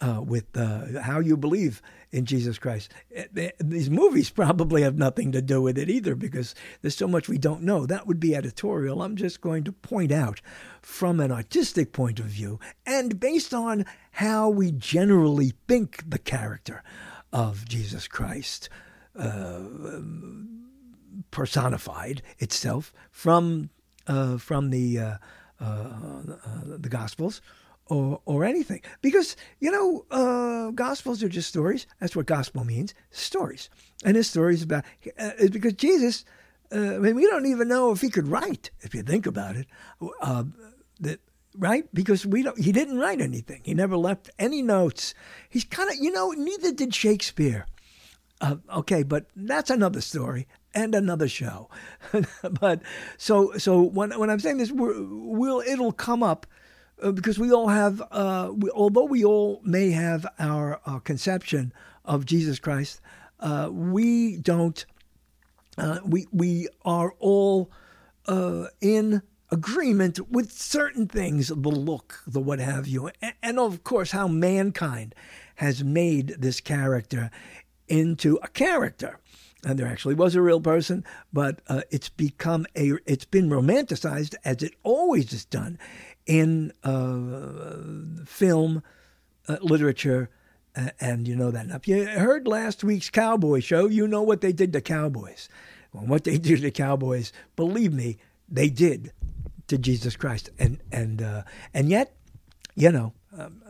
uh, with uh, how you believe in Jesus Christ. Eh, these movies probably have nothing to do with it either because there's so much we don't know. That would be editorial. I'm just going to point out from an artistic point of view and based on how we generally think the character of Jesus Christ uh, personified itself from uh, from the uh, uh the Gospels or or anything because you know uh, Gospels are just stories. That's what gospel means, stories. And his stories about uh, because Jesus. I mean, we don't even know if he could write. If you think about it, that right? Because we don't, he didn't write anything. He never left any notes. He's kind of, you know, neither did Shakespeare. Uh, okay, but that's another story and another show. but so so when when I'm saying this, we'll it'll come up uh, because we all have, uh, we, although we all may have our uh, conception of Jesus Christ, uh, we don't. Uh, we we are all in agreement with certain things, the look, the what have you, and, and of course how mankind has made this character into a character. and there actually was a real person, but uh, it's become a it's been romanticized as it always is done in uh, film, uh, literature, uh, and you know that. Now, if you heard last week's Cowboy show, you know what they did to Cowboys. Well, what they did to Cowboys, believe me, they did to Jesus Christ, and and uh, and yet, you know. Um,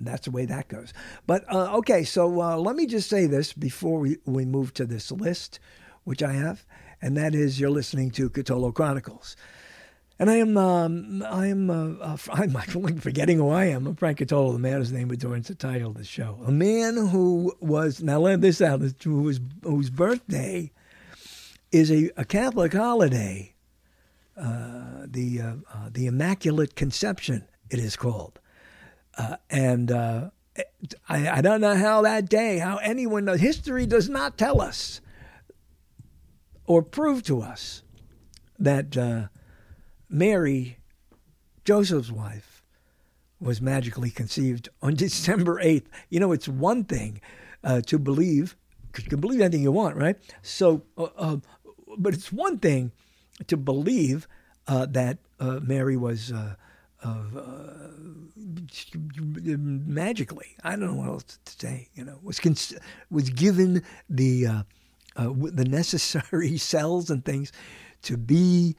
that's the way that goes. But uh, okay, so uh, let me just say this before we, we move to this list, which I have, and that is you're listening to Catolo Chronicles. And I am, um, I am, uh, uh, I'm forgetting who I am. I'm Frank Catolo, the man whose name adorns the title of the show. A man who was, now let this out, whose, whose birthday is a, a Catholic holiday, uh, the, uh, uh, the Immaculate Conception, it is called. Uh, and I, I, don't know how that day, how anyone knows. History does not tell us or prove to us that Mary, Joseph's wife, was magically conceived on December 8th. You know, it's one thing uh, to believe, because you can believe anything you want, right? So, uh, uh, but it's one thing to believe that Mary was of uh, magically. I don't know what else to say. You know, was cons- was given the uh, uh, the necessary cells and things to be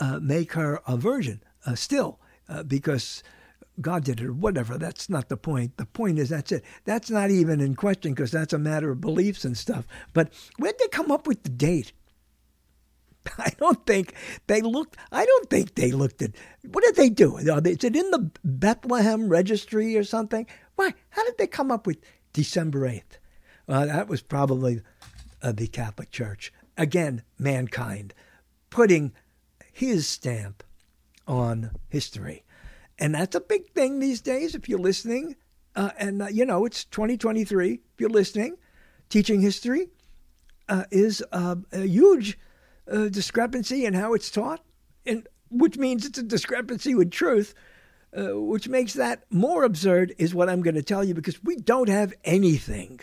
uh, make her a virgin. Uh, still, uh, because God did it, whatever. That's not the point. The point is that's it. That's not even in question because that's a matter of beliefs and stuff. But where'd they come up with the date? I don't think they looked. I don't think they looked at. What did they do? Is it in the Bethlehem registry or something? Why? How did they come up with December eighth? Well, that was probably uh, the Catholic Church. Again, mankind putting his stamp on history, and that's a big thing these days. If you're listening, uh, and uh, you know it's 2023. If you're listening, teaching history uh, is uh, a huge uh, discrepancy in how it's taught, and which means it's a discrepancy with truth, uh, which makes that more absurd, is what I'm going to tell you because we don't have anything,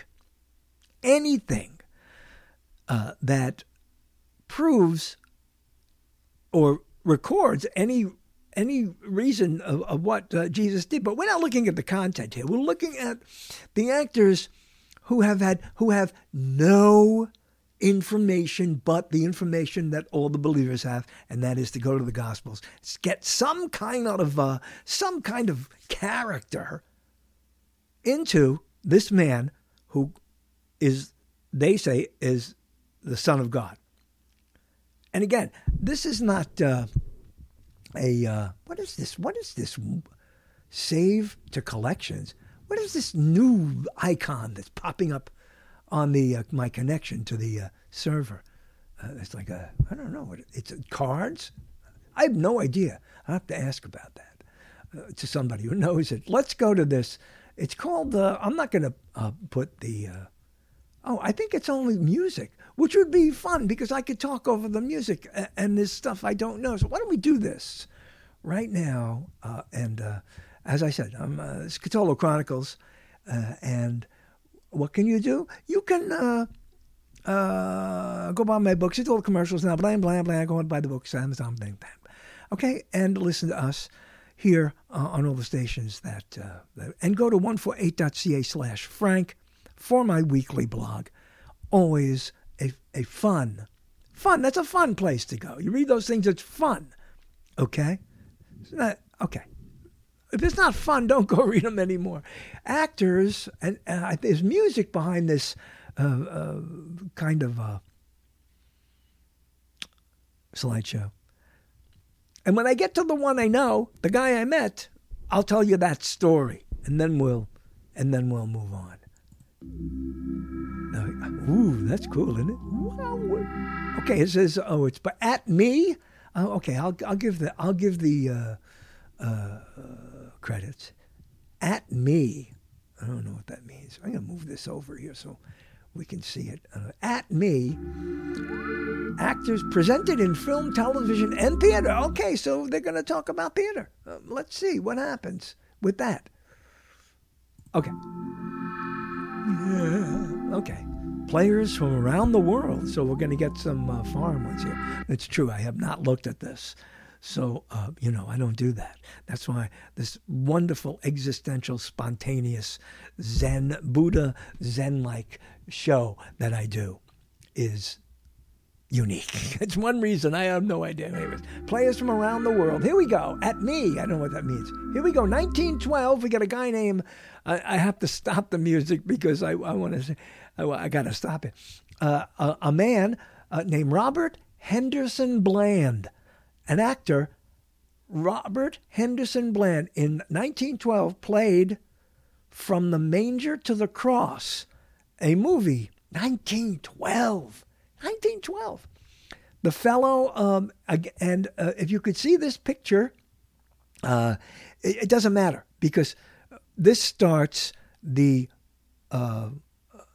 anything uh, that proves or records any any reason of, of what uh, Jesus did. But we're not looking at the content here. We're looking at the actors who have had who have no information but the information that all the believers have, and that is to go to the Gospels, get some kind of uh, some kind of character into this man who is, they say, is the Son of God. And again, this is not uh, a uh, what is this? What is this? Save to collections. What is this new icon that's popping up on the uh, my connection to the uh, server. Uh, it's like a I don't know it's cards. I have no idea. I have to ask about that uh, to somebody who knows it. Let's go to this. It's called. I'm not going to put the. oh, I think it's only music, which would be fun because I could talk over the music and, and this stuff I don't know. So why don't we do this right now? and as I said, I'm uh, Scatolo Chronicles, and what can you do? You can uh, uh, go buy my books. It's all commercials now. Blah, blah, blah. Go and buy the books. Amazon, blah, blah. Okay? And listen to us here uh, on all the stations that, uh, that and go to 148.ca slash Frank for my weekly blog. Always a, fun, fun. That's a fun place to go. You read those things, it's fun. Okay? Not, okay if it's not fun, don't go read them anymore. Actors, and, and there's music behind this uh, uh, kind of uh, slideshow. And when I get to the one I know, the guy I met, I'll tell you that story, and then we'll, and then we'll move on. ooh, that's cool, isn't it? Wow. Okay, it says, oh, it's but at me. Oh, okay, I'll I'll give the I'll give the uh, uh, credits at me. I don't know what that means. I'm to move this over here so we can see it. Uh, at me, actors presented in film, television, and theater. Okay, so they're to talk about theater. Uh, let's see what happens with that. Okay. Yeah, okay. Players from around the world. So we're going to get some uh, foreign ones here. It's true. I have not looked at this. So, uh, you know, I don't do that. That's why this wonderful existential, spontaneous Zen, Buddha Zen like show that I do is unique. It's one reason. I have no idea. Anyways, players from around the world. Here we go. At me. I don't know what that means. Here we go. 1912. We got a guy named. I, I have to stop the music because I, I want to say. I, I got to stop it. Uh, a, a, man uh, named Robert Henderson Bland, an actor. Robert Henderson Bland in 1912 played From the Manger to the Cross, a movie. 1912. 1912. The fellow, um, and uh, if you could see this picture, uh, it, it, doesn't matter because this starts the uh,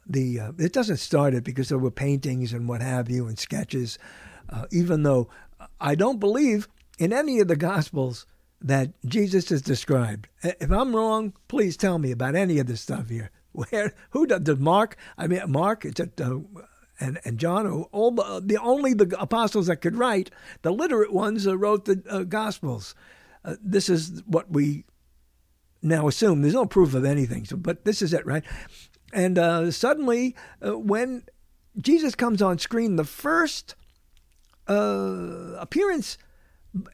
the uh, it doesn't start it because there were paintings and what have you and sketches. Uh, even though I don't believe in any of the gospels that Jesus is described. If I'm wrong, please tell me about any of this stuff here. Where who does, does Mark? I mean Mark. It's at, uh, and, and John, all the, the only the apostles that could write, the literate ones uh, wrote the uh, Gospels. Uh, this is what we now assume. There's no proof of anything, so, but this is it, right? And uh, suddenly, uh, when Jesus comes on screen, the first uh, appearance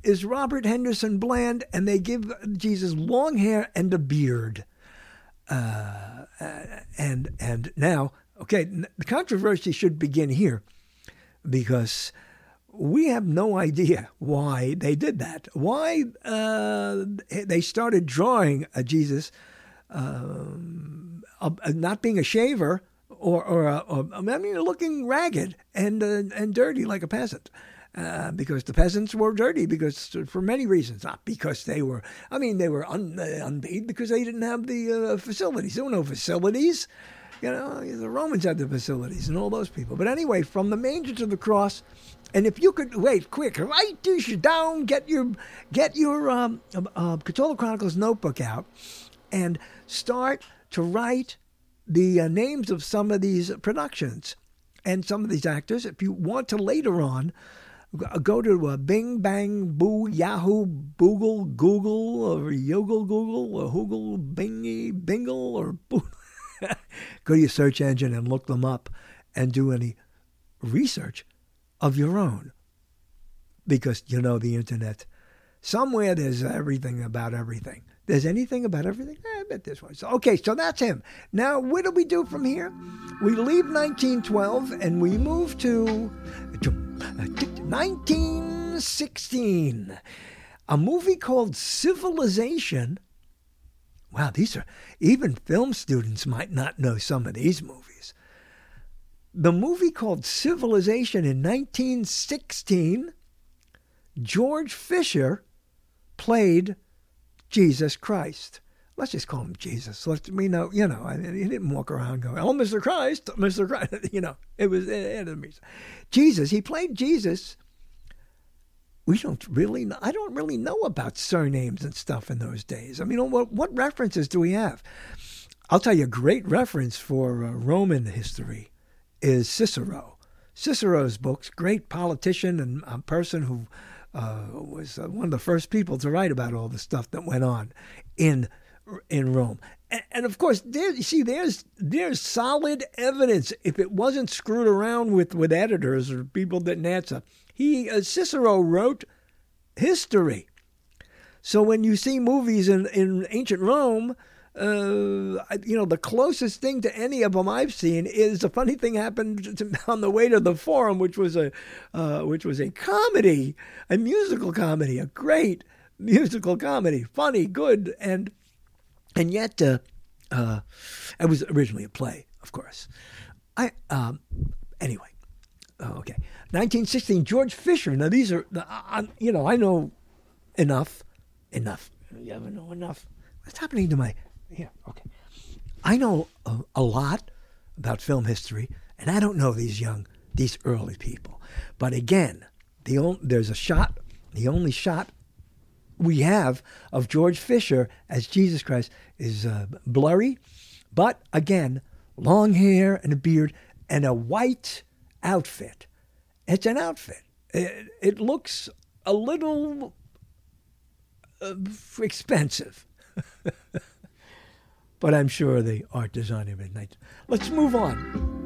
is Robert Henderson Bland, and they give Jesus long hair and a beard. and and now Okay, the controversy should begin here because we have no idea why they did that. Why uh, they started drawing a Jesus um, not being a shaver or, or, or, I mean, looking ragged and uh, and dirty like a peasant. Uh, because the peasants were dirty because for many reasons, not because they were. I mean, they were un, uh, unpaid because they didn't have the uh, facilities. There were no facilities. You know, the Romans had the facilities and all those people. But anyway, from the manger to the cross, and if you could wait, quick, write this down, get your get your um, uh, Catolo Chronicles notebook out, and start to write the uh, names of some of these productions and some of these actors. If you want to later on go to uh, Bing Bang Boo Yahoo Google Google or Yogle Google or Hoogle Bingy Bingle or Boo. go to your search engine and look them up and do any research of your own. Because you know the internet. Somewhere there's everything about everything. There's anything about everything? Eh, I bet this one. So, okay, so that's him. Now, what do we do from here? We leave 1912 and we move to 1916. A movie called Civilization Wow, these are even film students might not know some of these movies. The movie called Civilization in 1916, George Fisher played Jesus Christ. Let's just call him Jesus. Let me know, you know, I he didn't walk around going, "Oh, Mr. Christ, Mr. Christ." You know, it was enemies. Jesus. He played Jesus we don't really know, I don't really know about surnames and stuff in those days. I mean, what, what references do we have? I'll tell you a great reference for uh, Roman history is Cicero. Cicero's books, great politician and a person who uh, was uh, one of the first people to write about all the stuff that went on in in Rome. And, and of course, there, you see, there's there's solid evidence. If it wasn't screwed around with, with editors or people that answer, he uh, Cicero wrote history. So when you see movies in, in ancient Rome, uh, you know, the closest thing to any of them I've seen is a funny thing happened to, on the way to the Forum, which was a uh, which was a comedy, a musical comedy, a great musical comedy, funny, good, and and yet uh, uh, it was originally a play, of course. I um, anyway, oh, okay. 1916, George Fisher. Now, these are, you know, I know enough. Enough. You ever know enough? What's happening to my. Here, okay. I know a, a lot about film history, and I don't know these young, these early people. But again, the there's a shot, the only shot we have of George Fisher as Jesus Christ is uh, blurry. But again, long hair and a beard and a white outfit. It's an outfit. It, it looks a little uh, expensive. but I'm sure the art designer midnight. Let's move on.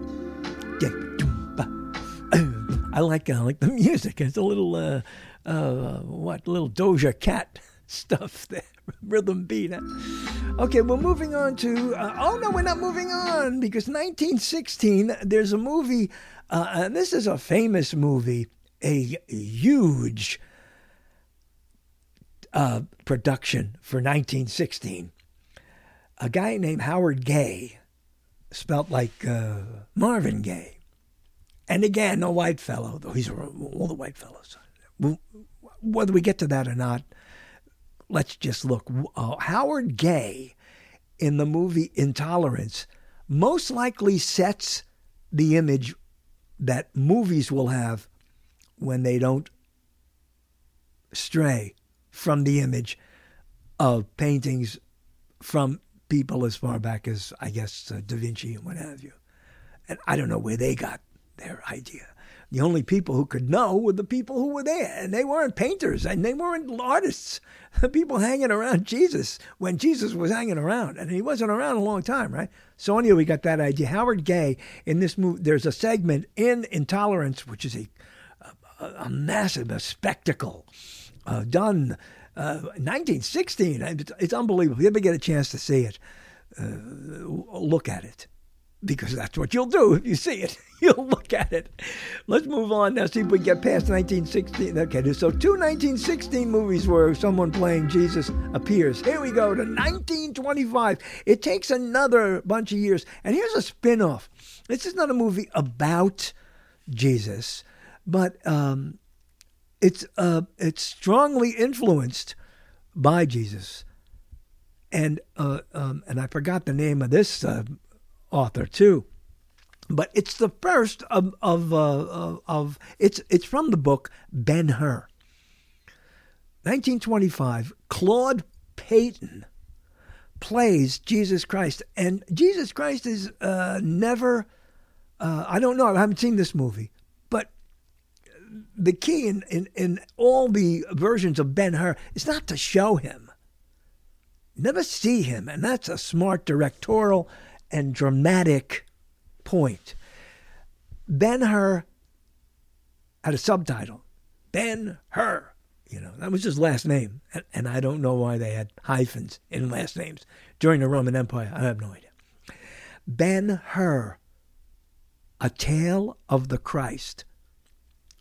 I like I like the music. It's a little uh, uh, what little Doja Cat stuff there, rhythm beat. Huh? Okay, we're moving on to. Uh, oh no, we're not moving on because 1916. There's a movie. Uh, and this is a famous movie, a huge uh, production for 1916. A guy named Howard Gaye, spelt like uh, Marvin Gaye. And again, a white fellow, though he's all the white fellows. Whether we get to that or not, let's just look. Uh, Howard Gaye in the movie Intolerance most likely sets the image that movies will have when they don't stray from the image of paintings from people as far back as, I guess, uh, Da Vinci and what have you. And I don't know where they got their idea. The only people who could know were the people who were there, and they weren't painters and they weren't artists. The people hanging around Jesus when Jesus was hanging around, and he wasn't around a long time, right? So anyway, we got that idea. Howard Gaye in this movie, there's a segment in Intolerance, which is a a, a massive a spectacle uh, done uh, 1916. It's, it's unbelievable. If you ever get a chance to see it, uh, look at it because that's what you'll do if you see it. You'll look at it. Let's move on now, see if we get past 1916. Okay, so two 1916 movies where someone playing Jesus appears. Here we go to 1925. It takes another bunch of years. And here's a spin off. This is not a movie about Jesus, but um, it's, uh, it's strongly influenced by Jesus. And, uh, um, and I forgot the name of this uh, author too. But it's the first of of, uh, of it's it's from the book Ben Hur. 1925, Claude Payton plays Jesus Christ, and Jesus Christ is uh, never. Uh, I don't know. I haven't seen this movie, the key in, in, in all the versions of Ben Hur is not to show him. Never see him, and that's a smart directorial and dramatic point. Ben Hur had a subtitle. Ben Hur. You know, that was his last name. And, and I don't know why they had hyphens in last names during the Roman Empire. I have no idea. Ben Hur, A Tale of the Christ.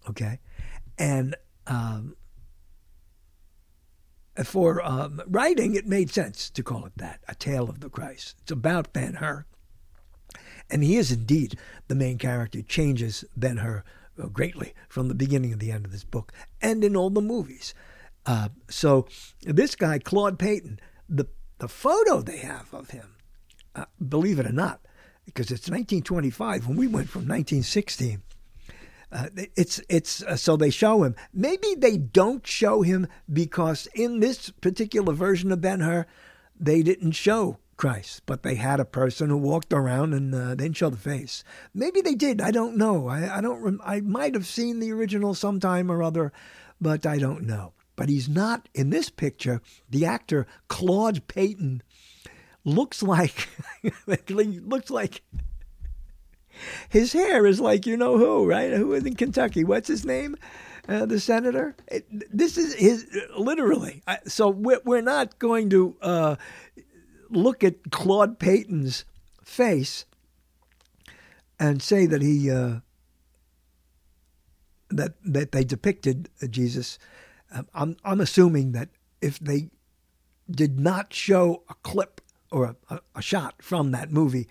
Okay? And um, for um, writing, it made sense to call it that, A Tale of the Christ. It's about Ben Hur. And he is indeed the main character, changes Ben Hur uh, greatly from the beginning to the end of this book and in all the movies. Uh, so this guy, Claude Payton, the, the photo they have of him, uh, believe it or not, because it's 1925 when we went from 1916. Uh, it's it's uh, so they show him. Maybe they don't show him because in this particular version of Ben Hur, they didn't show Christ, but they had a person who walked around and uh, didn't show the face. Maybe they did. I don't know. I, I don't. Rem- I might have seen the original sometime or other, but I don't know. But he's not in this picture. The actor Claude Payton looks like looks like his hair is like you know who, right? Who is in Kentucky? What's his name? Uh, the senator. It, this is his literally. so we're, we're not going to uh, look at Claude Payton's face and say that he uh, that that they depicted Jesus. Um, I'm I'm assuming that if they did not show a clip or a, a shot from that movie,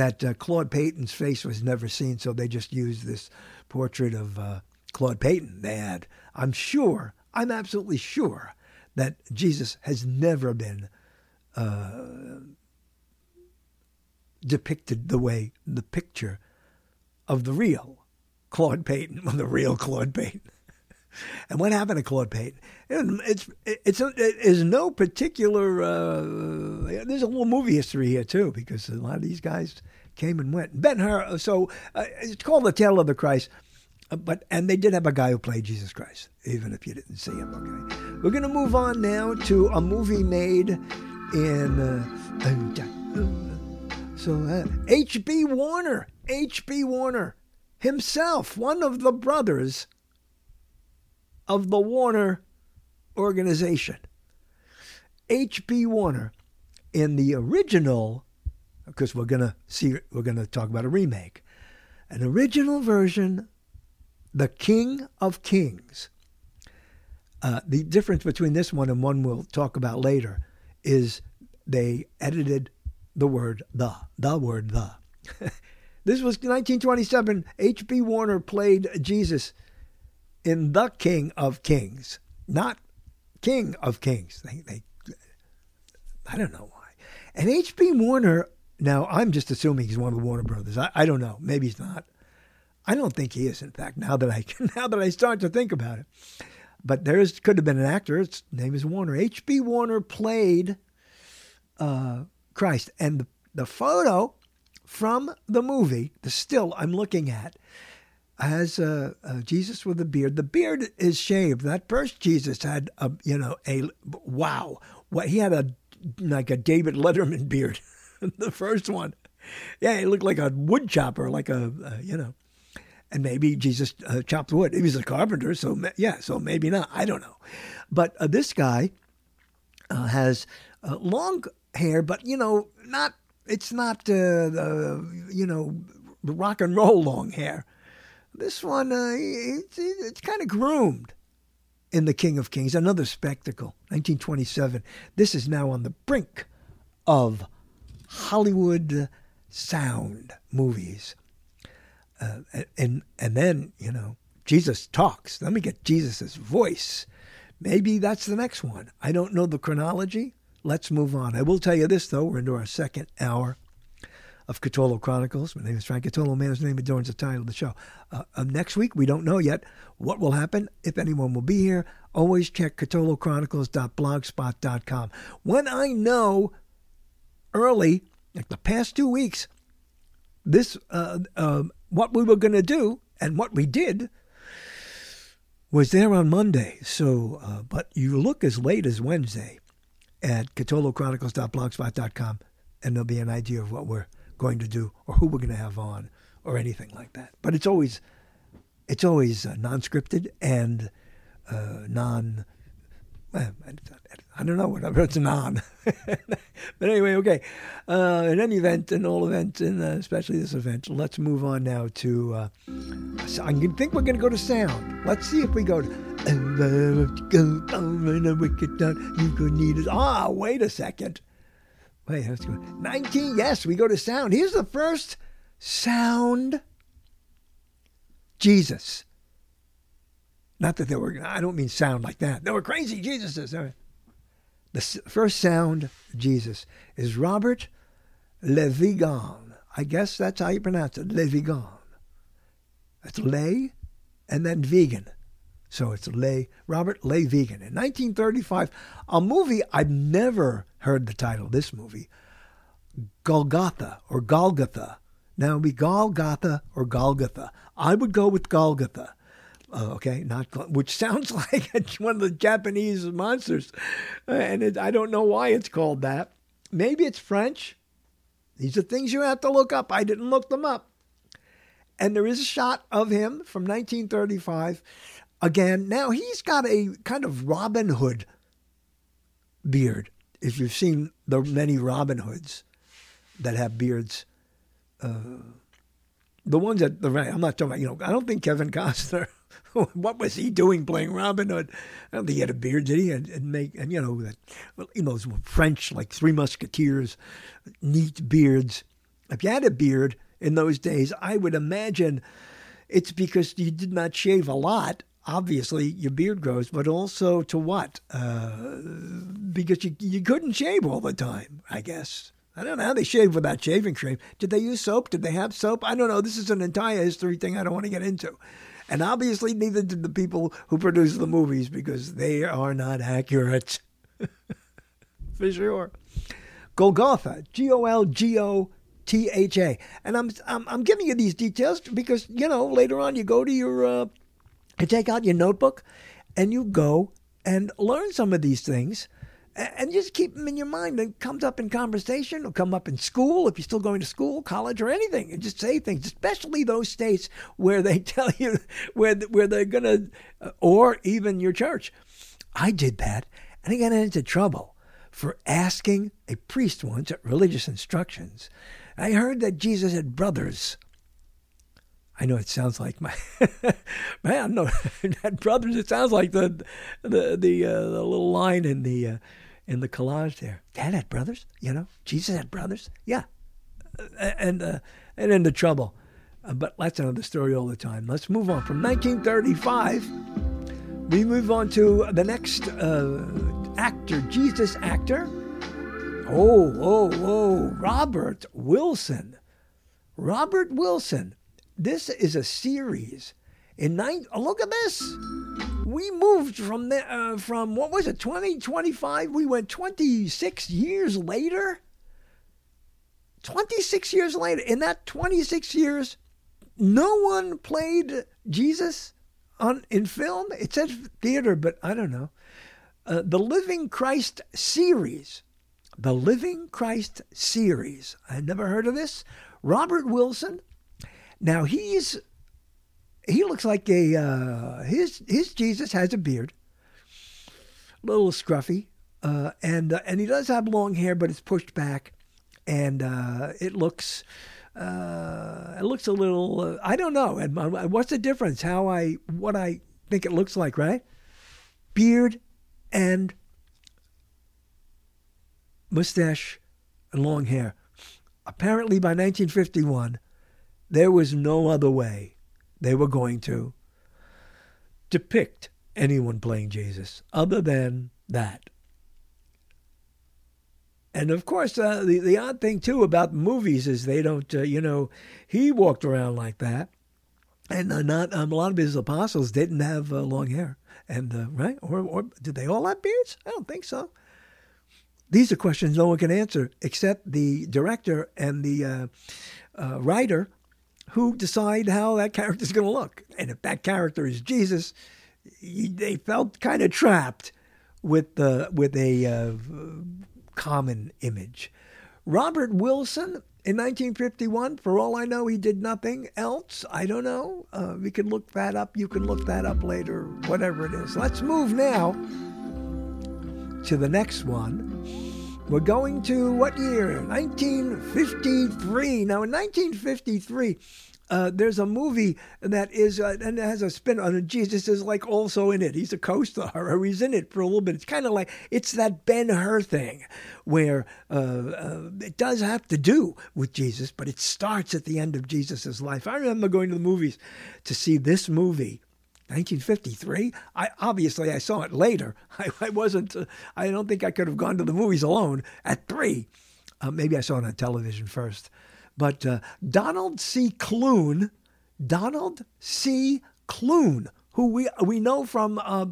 that uh, Claude Payton's face was never seen, so they just used this portrait of uh, Claude Payton. They had. I'm sure. I'm absolutely sure that Jesus has never been uh, depicted the way the picture of the real Claude Payton, the real Claude Payton. And what happened to Claude Payton? It's it's it is no particular. Uh, there's a little movie history here too, because a lot of these guys came and went. Ben Hur. So uh, it's called the Tale of the Christ. Uh, but and they did have a guy who played Jesus Christ, even if you didn't see him. Okay, we're gonna move on now to a movie made in. Uh, so H.B. Warner, H.B. Warner himself, one of the brothers of the Warner organization. H.B. Warner, in the original, because we're gonna see, we're gonna talk about a remake, an original version, The King of Kings. Uh, the difference between this one and one we'll talk about later is they edited the word the, the word the. this was 1927. H.B. Warner played Jesus in The King of Kings, not King of Kings. They, they, I don't know why. And H.B. Warner, now I'm just assuming he's one of the Warner brothers. I, I don't know. Maybe he's not. I don't think he is. In fact, now that I now that I start to think about it, but there is could have been an actor. His name is Warner. H.B. Warner played uh, Christ, and the, the photo from the movie, the still I'm looking at, has uh, uh, Jesus with a beard. The beard is shaved. That first Jesus had a, you know, a wow. What he had a like a David Letterman beard. the first one, yeah, he looked like a wood chopper, like a uh, you know. And maybe Jesus uh, chopped wood. He was a carpenter, so yeah, so maybe not. I don't know. But uh, this guy uh, has long hair, but you know, not. It's not the you know rock and roll long hair. This one, uh, it's, it's kind of groomed in The King of Kings, another spectacle, 1927. This is now on the brink of Hollywood sound movies. Uh, and and then you know Jesus talks. Let me get Jesus's voice. Maybe that's the next one. I don't know the chronology. Let's move on. I will tell you this though. We're into our second hour of Catolo Chronicles. My name is Frank Catolo. Man's name adorns the title of the show. Uh, uh, next week, we don't know yet what will happen, if anyone will be here. Always check CatoloChronicles.blogspot.com. When I know early, like the past two weeks, this uh, uh, what we were going to do and what we did was there on Monday. So, uh, but you look as late as Wednesday at CatoloChronicles.blogspot.com, and there'll be an idea of what we're going to do or who we're going to have on or anything like that. But it's always it's always uh, non-scripted and uh, non. I don't know whatever it's non. but anyway, okay. Uh, in any event, in all events, and uh, especially this event, let's move on now to. Uh, I think we're going to go to sound. Let's see if we go to. Ah, wait a second. Wait, let's go. 19, yes, we go to sound. Here's the first sound Jesus. Not that they were, I don't mean sound like that. They were crazy Jesuses. The first sound, Jesus, is Robert Le Vigan. I guess that's how you pronounce it, Le Vigan. It's lay and then vegan. So it's Lay, Robert Lay Vegan. In 1935, a movie I've never heard the title this movie, Golgotha or Golgotha. Now it be Golgotha or Golgotha. I would go with Golgotha. Uh, okay, not which sounds like one of the Japanese monsters, and it, I don't know why it's called that. Maybe it's French. These are things you have to look up. I didn't look them up. And there is a shot of him from 1935 again. Now he's got a kind of Robin Hood beard. If you've seen the many Robin Hoods that have beards, uh, the ones that the I'm not talking about. You know, I don't think Kevin Costner. what was he doing playing Robin Hood? I don't think he had a beard, did he? And, and make and you know that, you know, French like Three Musketeers, neat beards. If you had a beard in those days, I would imagine it's because you did not shave a lot obviously your beard grows, but also to what? Uh, because you you couldn't shave all the time, I guess. I don't know how they shave without shaving cream. Did they use soap? Did they have soap? I don't know. This is an entire history thing I don't want to get into. And obviously, neither did the people who produced the movies because they are not accurate. For sure. Golgotha, G O L G O T H A. And I'm, I'm I'm giving you these details because you know later on you go to your uh, you take out your notebook and you go and learn some of these things and just keep them in your mind. It comes up in conversation, or come up in school if you're still going to school, college, or anything. And just say things, especially those states where they tell you where where they're gonna, uh, or even your church. I did that, and I got into trouble for asking a priest once at religious instructions. I heard that Jesus had brothers. I know it sounds like my man. No, had brothers. It sounds like the the the, uh, the little line in the uh, in the collage there. Dad had brothers. You know, Jesus had brothers. Yeah, and uh, and into trouble. Uh, but that's another story all the time. Let's move on from 1935. We move on to the next uh, actor, Jesus actor. Oh, oh, oh, Robert Wilson. Robert Wilson. This is a series. In nine, oh, look at this. We moved from the, uh, from what was it, 2025? we went 26 years later. 26 years later. In that 26 years, no one played Jesus on in film. It says theater, but I don't know. Uh, the Living Christ series the Living Christ series. I never heard of this. Robert Wilson. Now he's he looks like a uh, his his Jesus has a beard, a little scruffy, uh, and uh, and he does have long hair, but it's pushed back, and uh, it looks uh, it looks a little uh, I don't know. And what's the difference? How I what I think it looks like, right? Beard and mustache, and long hair. Apparently, by 1951, there was no other way they were going to depict anyone playing Jesus other than that. And of course, uh, the, the odd thing too about movies is they don't, uh, you know, he walked around like that. And uh, not um, a lot of his apostles didn't have uh, long hair, and uh, right, or or did they all have beards? I don't think so. These are questions no one can answer except the director and the uh, writer who decide how that character is going to look. And if that character is Jesus, they felt kind of trapped with the with a uh, common image. Robert Wilson in 1951, for all I know, he did nothing else. I don't know. Uh, we can look that up. You can look that up later, whatever it is. Let's move now to the next one. We're going to what year? 1953. Now, in 1953, uh, there's a movie that is uh, and it has a spin on it. Jesus is like also in it. He's a co-star, or he's in it for a little bit. It's kind of like it's that Ben Hur thing, where uh, uh, it does have to do with Jesus, but it starts at the end of Jesus's life. I remember going to the movies to see this movie 1953. I obviously I saw it later. I, I wasn't. Uh, I don't think I could have gone to the movies alone at three. Uh, maybe I saw it on television first. But uh, Donald C. Klune, Donald C. Klune, who we we know from uh,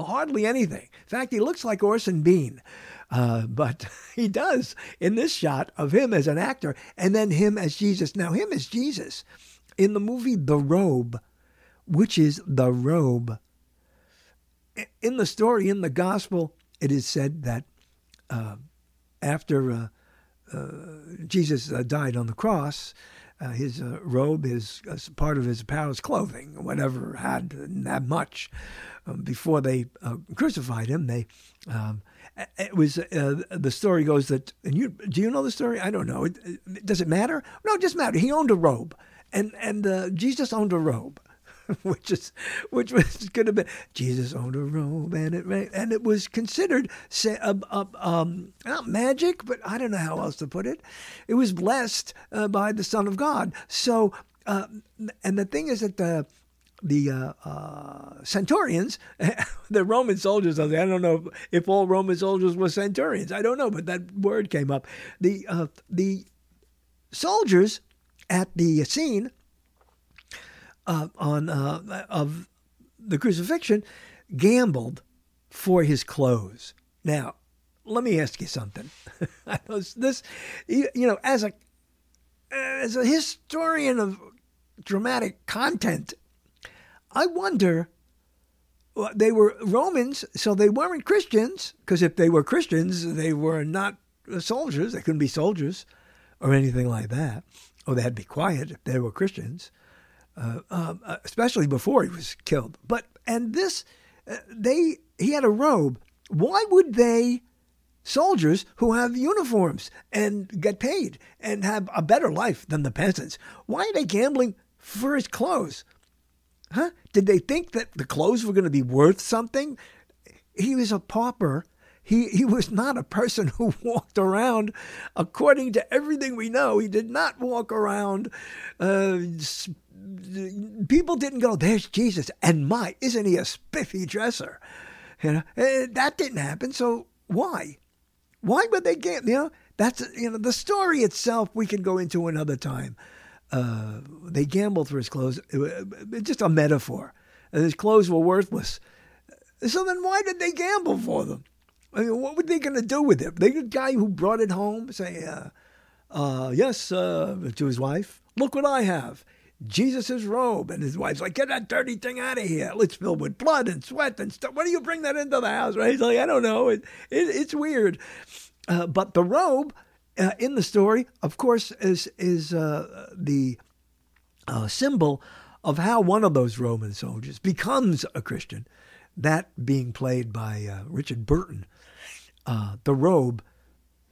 hardly anything. In fact, he looks like Orson Bean. Uh, but he does in this shot of him as an actor and then him as Jesus. Now, him as Jesus in the movie The Robe which is the robe. In the story, in the gospel, it is said that uh, after uh, uh, Jesus uh, died on the cross, uh, his uh, robe, his part of his apparel, clothing, whatever had that much. Um, before they crucified him, they um, it was the story goes that and you do you know the story? I don't know. It, it, does it matter? No, it doesn't matter. He owned a robe, and and Jesus owned a robe. which is which was going to be Jesus owned a robe and it and it was considered say, uh, uh, um, not magic, but I don't know how else to put it. It was blessed uh, by the Son of God. So, uh, and the thing is that the the uh, uh, centurions, the Roman soldiers. I don't know if all Roman soldiers were centurions. I don't know, but that word came up. The uh, the soldiers at the scene uh, on uh, of the crucifixion gambled for his clothes. Now, let me ask you something. this, you know, as a as a historian of dramatic content, I wonder. well, They were Romans, so they weren't Christians. Because if they were Christians, they were not soldiers. They couldn't be soldiers or anything like that. Or they had to be quiet if they were Christians, uh, um, uh, especially before he was killed. But and this, uh, they he had a robe. Why would they? soldiers who have uniforms and get paid and have a better life than the peasants. Why are they gambling for his clothes? Huh? Did they think that the clothes were going to be worth something? He was a pauper. He, he was not a person who walked around, according to everything we know, he did not walk around. Uh, people didn't go, there's Jesus, and my, isn't he a spiffy dresser? You know, eh, that didn't happen. So why? Why would they gamble? You know, that's you know the story itself. We can go into another time. Uh, they gambled for his clothes. It's just a metaphor. His clothes were worthless. So then, why did they gamble for them? I mean, what were they going to do with it? The guy who brought it home say, uh, uh, "Yes," uh, to his wife. Look what I have. Jesus' robe. And his wife's like, get that dirty thing out of here. It's filled with blood and sweat and stuff. Why do you bring that into the house? Right? He's like, I don't know. It, it, it's weird. Uh, but the robe uh, in the story, of course, is, is uh, the uh, symbol of how one of those Roman soldiers becomes a Christian. That being played by uh, Richard Burton. Uh, the robe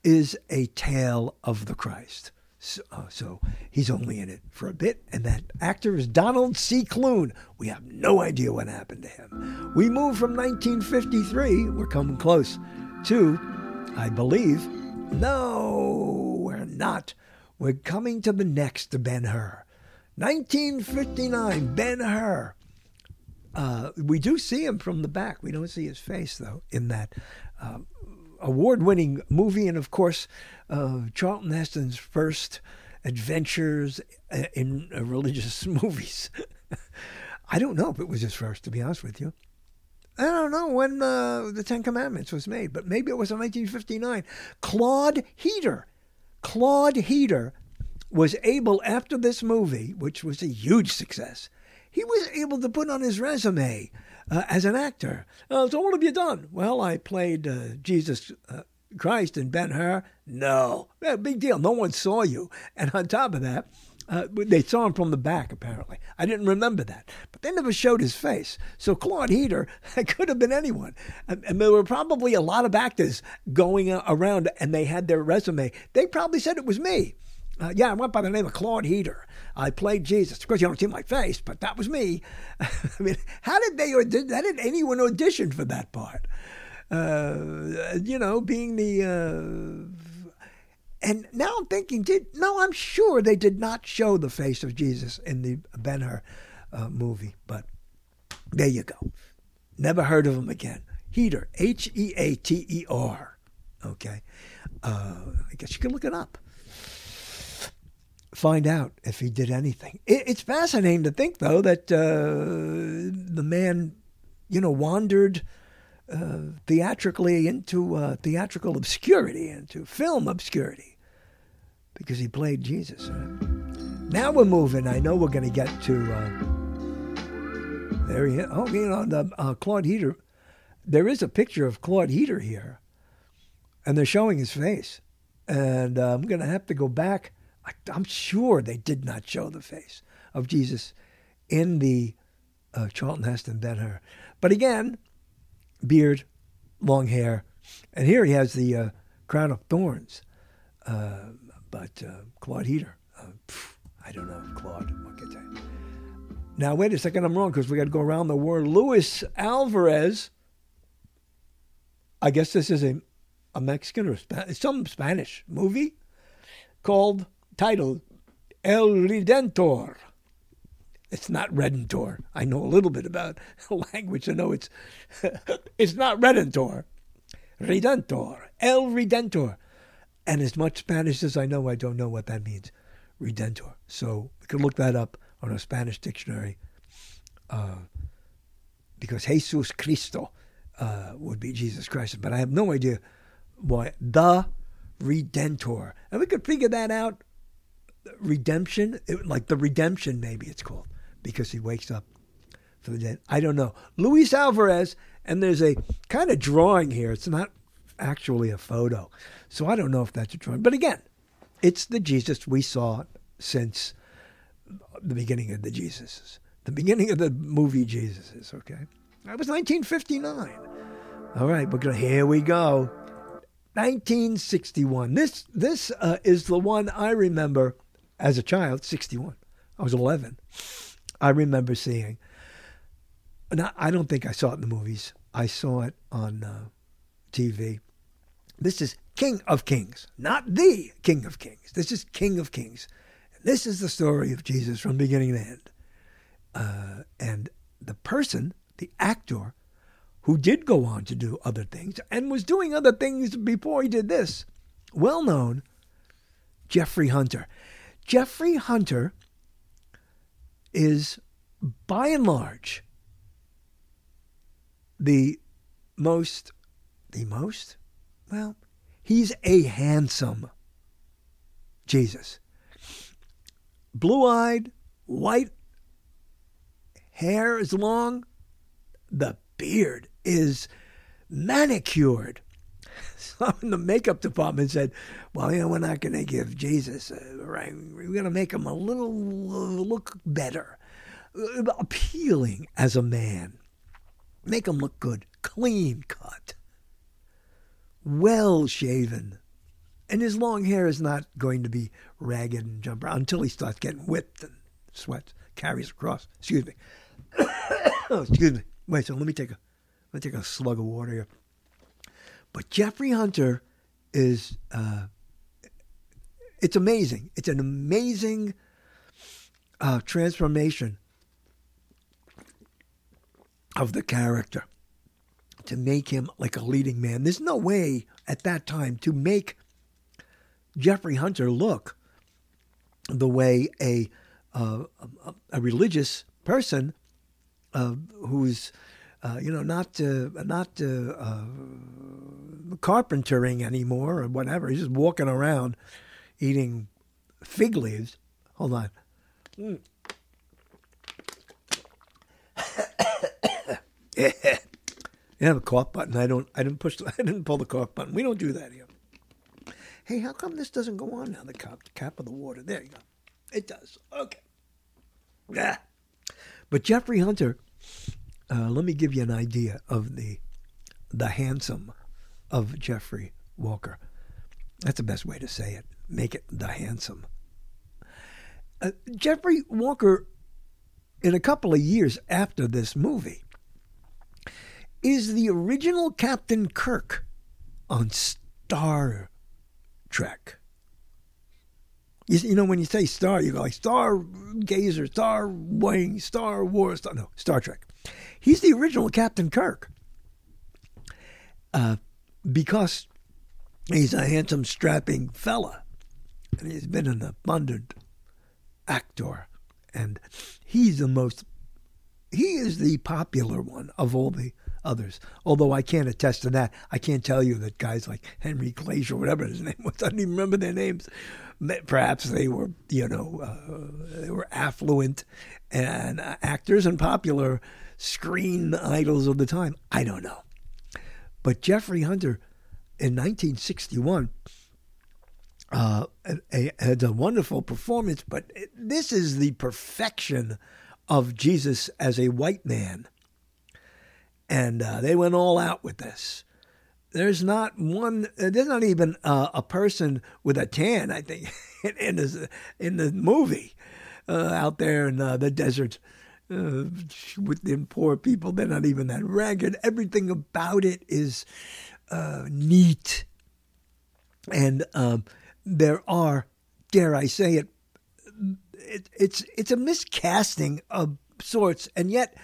is a tale of the Christ. So, uh, so, he's only in it for a bit, and that actor is Donald C. Klune. We have no idea what happened to him. We move from 1953, we're coming close, to, I believe, no, we're not. We're coming to the next Ben Hur. 1959, Ben Hur. Uh, we do see him from the back. We don't see his face, though, in that uh, award winning movie. And of course, uh, Charlton Heston's first adventures uh, in uh, religious movies. I don't know if it was his first, to be honest with you. I don't know when uh, the Ten Commandments was made, but maybe it was in 1959. Claude Heater. Claude Heater was able, after this movie, which was a huge success, he was able to put on his resume uh, as an actor. Uh, so what have you done? Well, I played uh, Jesus uh, Christ in Ben Hur. No, yeah, big deal. No one saw you. And on top of that, uh, they saw him from the back, apparently. I didn't remember that. But they never showed his face. So Claude Heater could have been anyone. And, and, there were probably a lot of actors going around and they had their resume. They probably said it was me. Uh, yeah, I went by the name of Claude Heater. I played Jesus. Of course, you don't see my face, but that was me. I mean, how did they, how did anyone audition for that part? Uh, you know, being the. Uh, and now I'm thinking, did no? I'm sure they did not show the face of Jesus in the Ben Hur uh, movie, but there you go. Never heard of him again. Heater, H E A T E R. Okay, uh, I guess you can look it up. Find out if he did anything. It, it's fascinating to think, though, that uh, the man, you know, wandered uh, theatrically into uh, theatrical obscurity, into film obscurity, because he played Jesus. Now we're moving. I know we're going to get to. Uh, there he is. Oh, you know, the uh, Claude Heater. There is a picture of Claude Heater here, and they're showing his face. And uh, I'm going to have to go back. I'm sure they did not show the face of Jesus in the uh, Charlton Heston Ben Hur. But again, beard, long hair, and here he has the uh, crown of thorns. Uh, but uh, Claude Heater, uh, pff, I don't know, Claude. What can I tell? Now wait a second, I'm wrong because we got to go around the world. Luis Alvarez. I guess this is a a Mexican or Sp- some Spanish movie called titled El Redentor. It's not Redentor. I know a little bit about language. I know it's it's not Redentor. Redentor. El Redentor. And as much Spanish as I know, I don't know what that means. Redentor. So we could look that up on a Spanish dictionary. Uh, because Jesus Cristo uh, would be Jesus Christ. But I have no idea why. The Redentor. And we could figure that out redemption, it, like the redemption, maybe it's called, because he wakes up for the dead. I don't know. Luis Alvarez, and there's a kind of drawing here. It's not actually a photo, so I don't know if that's a drawing. But again, it's the Jesus we saw since the beginning of the Jesuses, the beginning of the movie Jesuses. Okay, that was 1959. All right, we're gonna here we go. 1961. This this uh, is the one I remember as a child. 61. I was 11. I remember seeing. Now, I don't think I saw it in the movies. I saw it on uh, TV. This is King of Kings, not the King of Kings. This is King of Kings. This is the story of Jesus from beginning to end. Uh, and the person, the actor, who did go on to do other things and was doing other things before he did this, well known, Jeffrey Hunter. Jeffrey Hunter is, by and large, the most, the most, well, he's a handsome Jesus. Blue eyed, white, hair is long, the beard is manicured. Some in the makeup department said, "Well, you know, we're not going to give Jesus, a, right? We're going to make him a little uh, look better, uh, appealing as a man, make him look good, clean cut, well shaven." And his long hair is not going to be ragged and jump around until he starts getting whipped and sweats, carries across. Excuse me. oh, excuse me. Wait, so let me take a let me take a slug of water here. But Jeffrey Hunter is uh, it's amazing. It's an amazing uh, transformation of the character to make him like a leading man. There's no way at that time to make Jeffrey Hunter look the way a uh, a, religious person uh, who's uh, you know not uh, not uh, carpentering anymore or whatever. He's just walking around eating fig leaves. Hold on. Mm. yeah. You have a cough button. I don't. I didn't push. The, I didn't pull the cough button. We don't do that here. Hey, how come this doesn't go on now? The cap, cap of the water. There you go. It does. Okay. Yeah. But Jeffrey Hunter, uh, let me give you an idea of the the handsome of Jeffrey Walker. That's the best way to say it. Make it the handsome. Uh, Jeffrey Walker, in a couple of years after this movie, is the original Captain Kirk on Star Trek. You, you know, when you say star, you go like Star Gazer, Star Wing, Star Wars. Star, no, Star Trek. He's the original Captain Kirk. Uh, because he's a handsome, strapping fella. And he's been an abundant actor. And he's the most, he is the popular one of all the others. Although I can't attest to that. I can't tell you that guys like Henry Glazer, whatever his name was, I don't even remember their names. Perhaps they were, you know, uh, they were affluent and uh, actors and popular screen idols of the time. I don't know. But Jeffrey Hunter in 1961 uh, had a wonderful performance, but this is the perfection of Jesus as a white man and uh, they went all out with this. There's not one. There's not even uh, a person with a tan. I think in, the in the movie uh, out there in uh, the desert uh, poor people. They're not even that ragged. Everything about it is uh, neat, and um, there are, dare I say it, it, it's it's a miscasting of sorts, and yet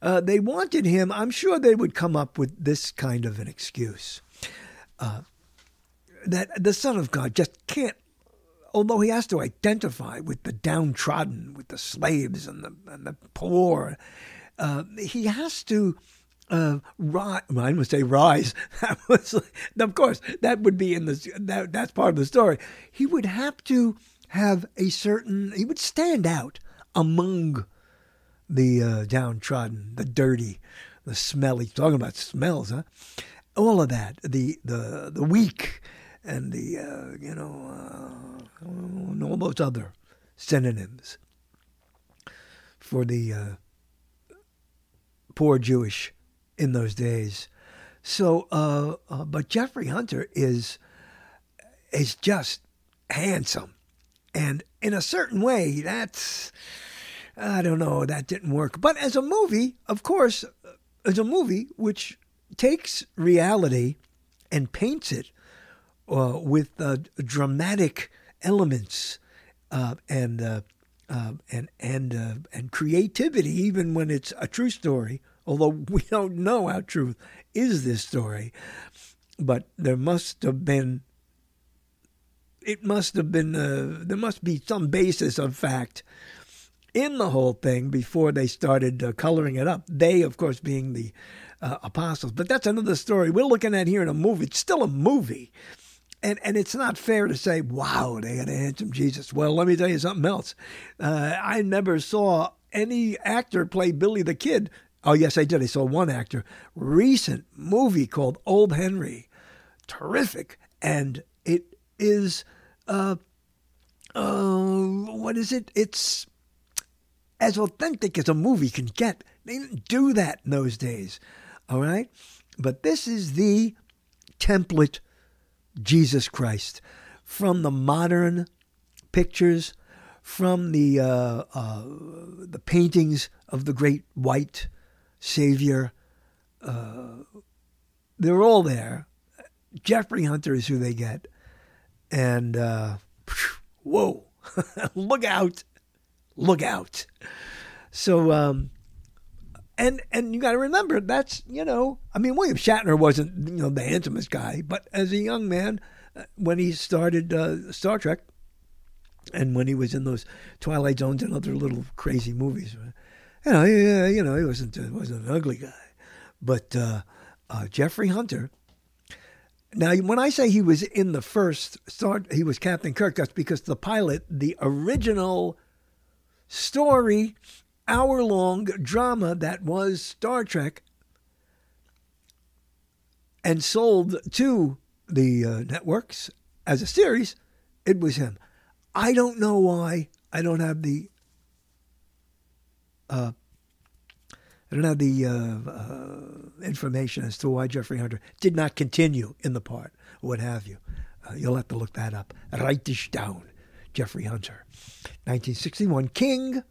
uh, they wanted him, I'm sure they would come up with this kind of an excuse. Uh, that the Son of God just can't, although he has to identify with the downtrodden, with the slaves and the, and the poor, uh, he has to uh, rise. I would say rise. That was, of course, that would be in the that, that's part of the story. He would have to have a certain, he would stand out among the uh, downtrodden, the dirty, the smelly. Talking about smells, huh? All of that, the the the weak, and the uh, you know, uh, all those other synonyms for the uh, poor Jewish in those days. So, uh, uh, but Jeffrey Hunter is is just handsome, and in a certain way, that's I don't know that didn't work. But as a movie, of course, as a movie which takes reality and paints it uh, with uh, dramatic elements uh, and uh, and and uh, and creativity, even when it's a true story. Although we don't know how true is this story, but there must have been. It must have been. Uh, there must be some basis of fact in the whole thing before they started uh, coloring it up. They, of course, being the uh, apostles. But that's another story we're looking at here in a movie. It's still a movie. And, and it's not fair to say, wow, they got a handsome Jesus. Well, let me tell you something else. Uh, I never saw any actor play Billy the Kid. Oh, yes, I did. I saw one actor. Recent movie called Old Henry. Terrific. And it is, uh, uh, what is it? It's as authentic as a movie can get. They didn't do that in those days. All right? But this is the template Jesus Christ from the modern pictures, from the uh, uh, the paintings of the great white Savior. Uh, they're all there. Jeffrey Hunter is who they get, and uh, whoa, look out! look out. So, um, and and you got to remember that's you know I mean William Shatner wasn't you know the handsomest guy, but as a young man uh, when he started uh, Star Trek, and when he was in those Twilight Zones and other little crazy movies, uh, you know, yeah, you know, he wasn't uh, wasn't an ugly guy, but uh, uh, Jeffrey Hunter. Now, when I say he was in the first start, he was Captain Kirk. That's because the pilot, the original story, hour long drama that was Star Trek and sold to the uh, networks as a series, it was him. I don't know why. I don't have the. Uh, I don't have the uh, uh, information as to why Jeffrey Hunter did not continue in the part, what have you. Uh, you'll have to look that up. Write this down. Jeffrey Hunter. 1961, King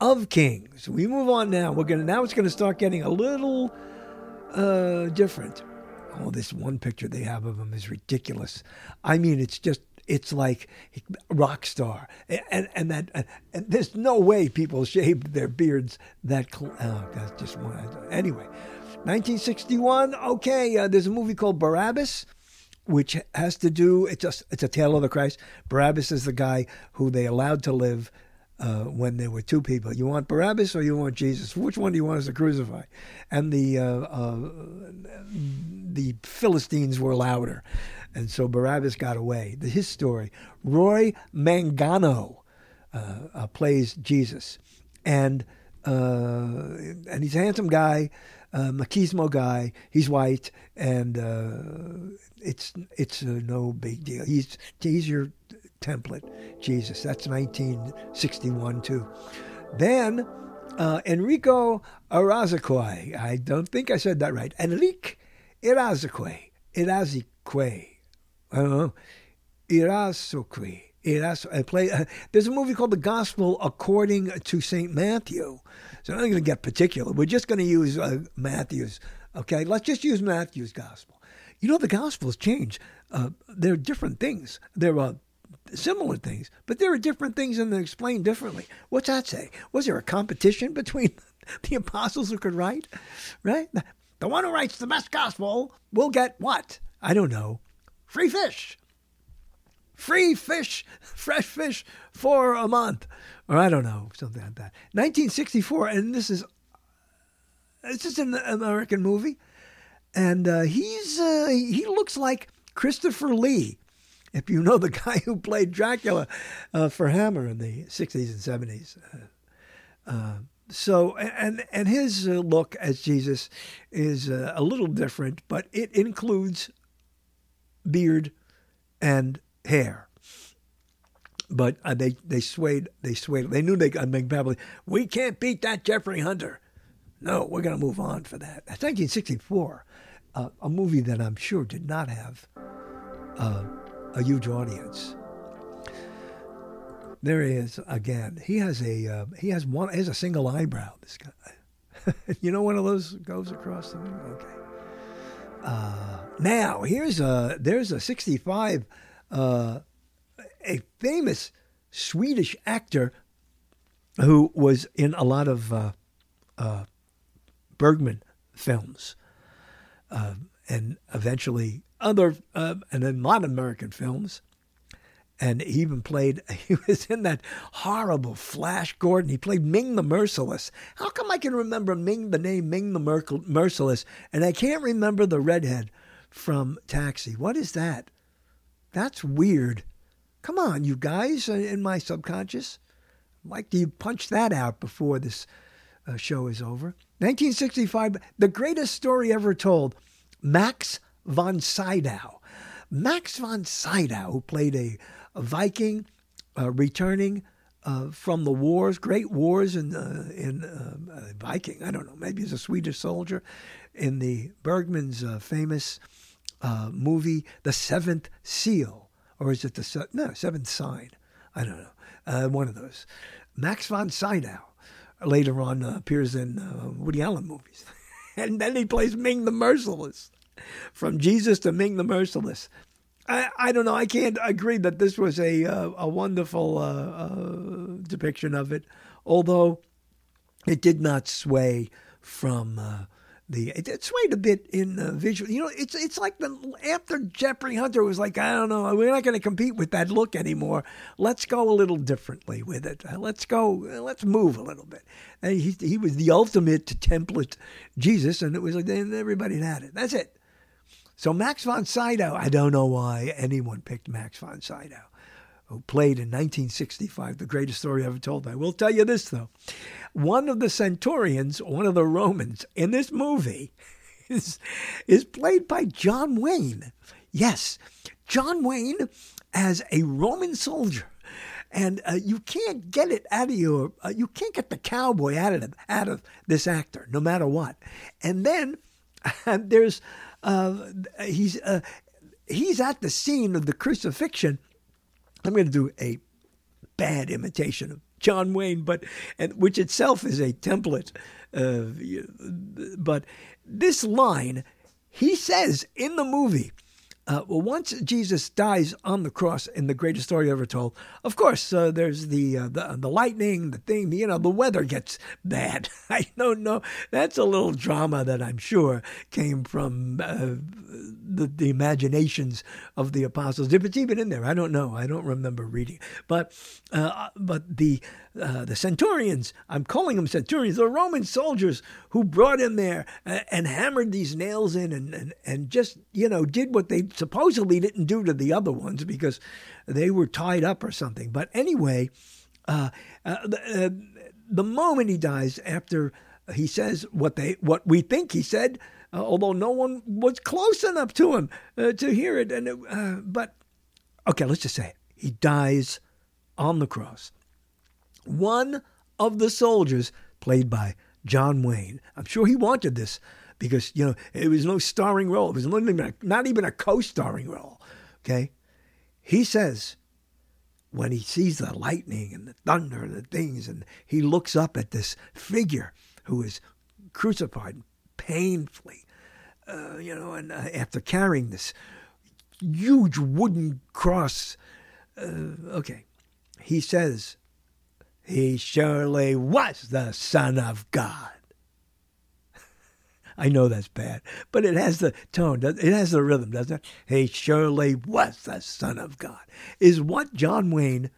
of Kings. We move on now. We're gonna now it's gonna start getting a little uh, different. Oh, this one picture they have of him is ridiculous. I mean, it's just it's like rock star, and and that and there's no way people shaved their beards that. Cl- oh, God, just one. Anyway, 1961. Okay, uh, there's a movie called Barabbas which has to do it's just it's a tale of the Christ. Barabbas is the guy who they allowed to live uh, when there were two people. You want Barabbas or you want Jesus? Which one do you want us to crucify? And the uh, uh, the Philistines were louder, and so Barabbas got away. The, his story. Roy Mangano uh, uh, plays Jesus, and uh, and he's a handsome guy. Machismo guy. He's white, and it's it's no big deal. He's he's your template, Jesus. That's 1961 too. Then uh, Enrico Arazaquai. I don't think I said that right. Enrique Irazoqui. Irazoqui. I don't know. Irazoqui. I play. Uh, there's a movie called The Gospel According to Saint Matthew. So I'm not going to get particular. We're just going to use uh, Matthew's. Okay, let's just use Matthew's Gospel. You know, the Gospels change. Uh, they're different things. There are similar things, but there are different things and they're explained differently. What's that say? Was there a competition between the apostles who could write? Right? The one who writes the best gospel will get what? I don't know. Free fish. Free fish, fresh fish for a month. Or I don't know, something like that. 1964, and this is this is an American movie and uh, he's uh, he looks like Christopher Lee if you know the guy who played Dracula uh, for Hammer in the 60s and 70s. Uh, uh, so, and, and his uh, look as Jesus is uh, a little different, but it includes beard and hair. But uh, they, they swayed, they swayed. They knew they could make Beverly. We can't beat that Jeffrey Hunter. No, we're going to move on for that. That's 1964, uh, a movie that I'm sure did not have uh, a huge audience. There he is again. He has a uh, he has one he has a single eyebrow. This guy, you know, one of those goes across the okay. Uh, now here's a there's a 65, uh, a famous Swedish actor who was in a lot of uh, uh, Bergman films, uh, and eventually other uh, and lot of American films. And he even played. He was in that horrible Flash Gordon. He played Ming the Merciless. How come I can remember Ming the name Ming the Mer- Merciless, and I can't remember the redhead from Taxi? What is that? That's weird. Come on, you guys, uh, in my subconscious. Like, do you punch that out before this uh, show is over? 1965, the greatest story ever told. Max von Sydow. Max von Sydow, who played a, a Viking uh, returning uh, from the wars, great wars in, uh, in uh, Viking, I don't know, maybe he's a Swedish soldier, in the Bergman's uh, famous uh, movie, The Seventh Seal. Or is it the se- no, Seventh Sign? I don't know. one of those. Max von Sydow later on appears in Woody Allen movies. and then he plays Ming the Merciless from Jesus to Ming the Merciless. I, I don't know. I can't agree that this was a uh, a wonderful uh, uh, depiction of it, although it did not sway from uh, the. It, it, swayed a bit in visual. You know, it's it's like the after Jeffrey Hunter was like, I don't know, we're not going to compete with that look anymore. Let's go a little differently with it. Let's go. Let's move a little bit. And he he was the ultimate template Jesus, and it was like everybody had it. That's it. So Max von Sydow, I don't know why anyone picked Max von Sydow, who played in 1965, the greatest story ever told. I will tell you this, though. One of the centurions, one of the Romans in this movie, is, is played by John Wayne. Yes, John Wayne as a Roman soldier and uh, you can't get it out of your uh, you can't get the cowboy out of out of this actor no matter what and then there's he's uh, he's at the scene of the crucifixion. I'm going to do a bad imitation of John Wayne, but and which itself is a template. Uh, but this line, he says in the movie uh, well, once Jesus dies on the cross in the greatest story ever told, of course, uh, there's the, uh, the the lightning, the thing, you know, the weather gets bad. I don't know. That's a little drama that I'm sure came from uh, the, the imaginations of the apostles. If it's even in there, I don't know. I don't remember reading. But uh, but the uh, the centurions, I'm calling them centurions, the Roman soldiers who brought him there and, and hammered these nails in and, and, and just, you know, did what they supposedly didn't do to the other ones because they were tied up or something. But anyway, uh, uh, the, uh, the moment he dies, after he says what they what we think he said, uh, although no one was close enough to him uh, to hear it, and it, uh, but okay, let's just say it. he dies on the cross one of the soldiers, played by John Wayne. I'm sure he wanted this because, you know, it was no starring role. It was not even a, not even a co starring role. Okay? He says, when he sees the lightning and the thunder and the things, and he looks up at this figure who is crucified painfully, uh, you know, and uh, after carrying this huge wooden cross, uh, okay, he says, he surely was the Son of God. I know that's bad, but it has the tone, it has the rhythm, doesn't it? He surely was the Son of God, is what John Wayne,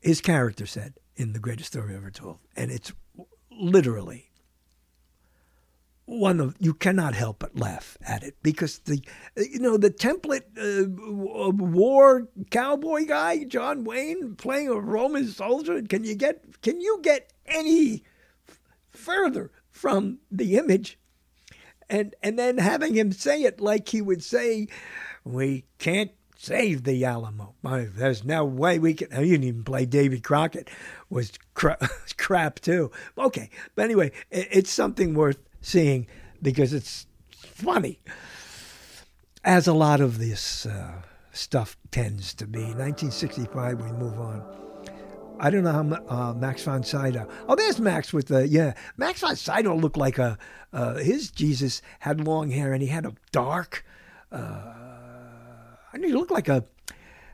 his character said in The Greatest Story Ever Told. And it's literally one of you cannot help but laugh at it because the you know the template uh, war cowboy guy John Wayne playing a Roman soldier can you get can you get any further from the image and and then having him say it like he would say we can't save the Alamo. There's no way we can. You didn't even play Davy Crockett was cra- crap too. Okay, but anyway, it's something worth seeing because it's funny, as a lot of this uh, stuff tends to be. 1965, we move on. I don't know how uh, Max von Sydow. Oh, there's Max with the yeah. Max von Sydow looked like a uh, his Jesus had long hair and he had a dark. Uh, I mean, he looked like a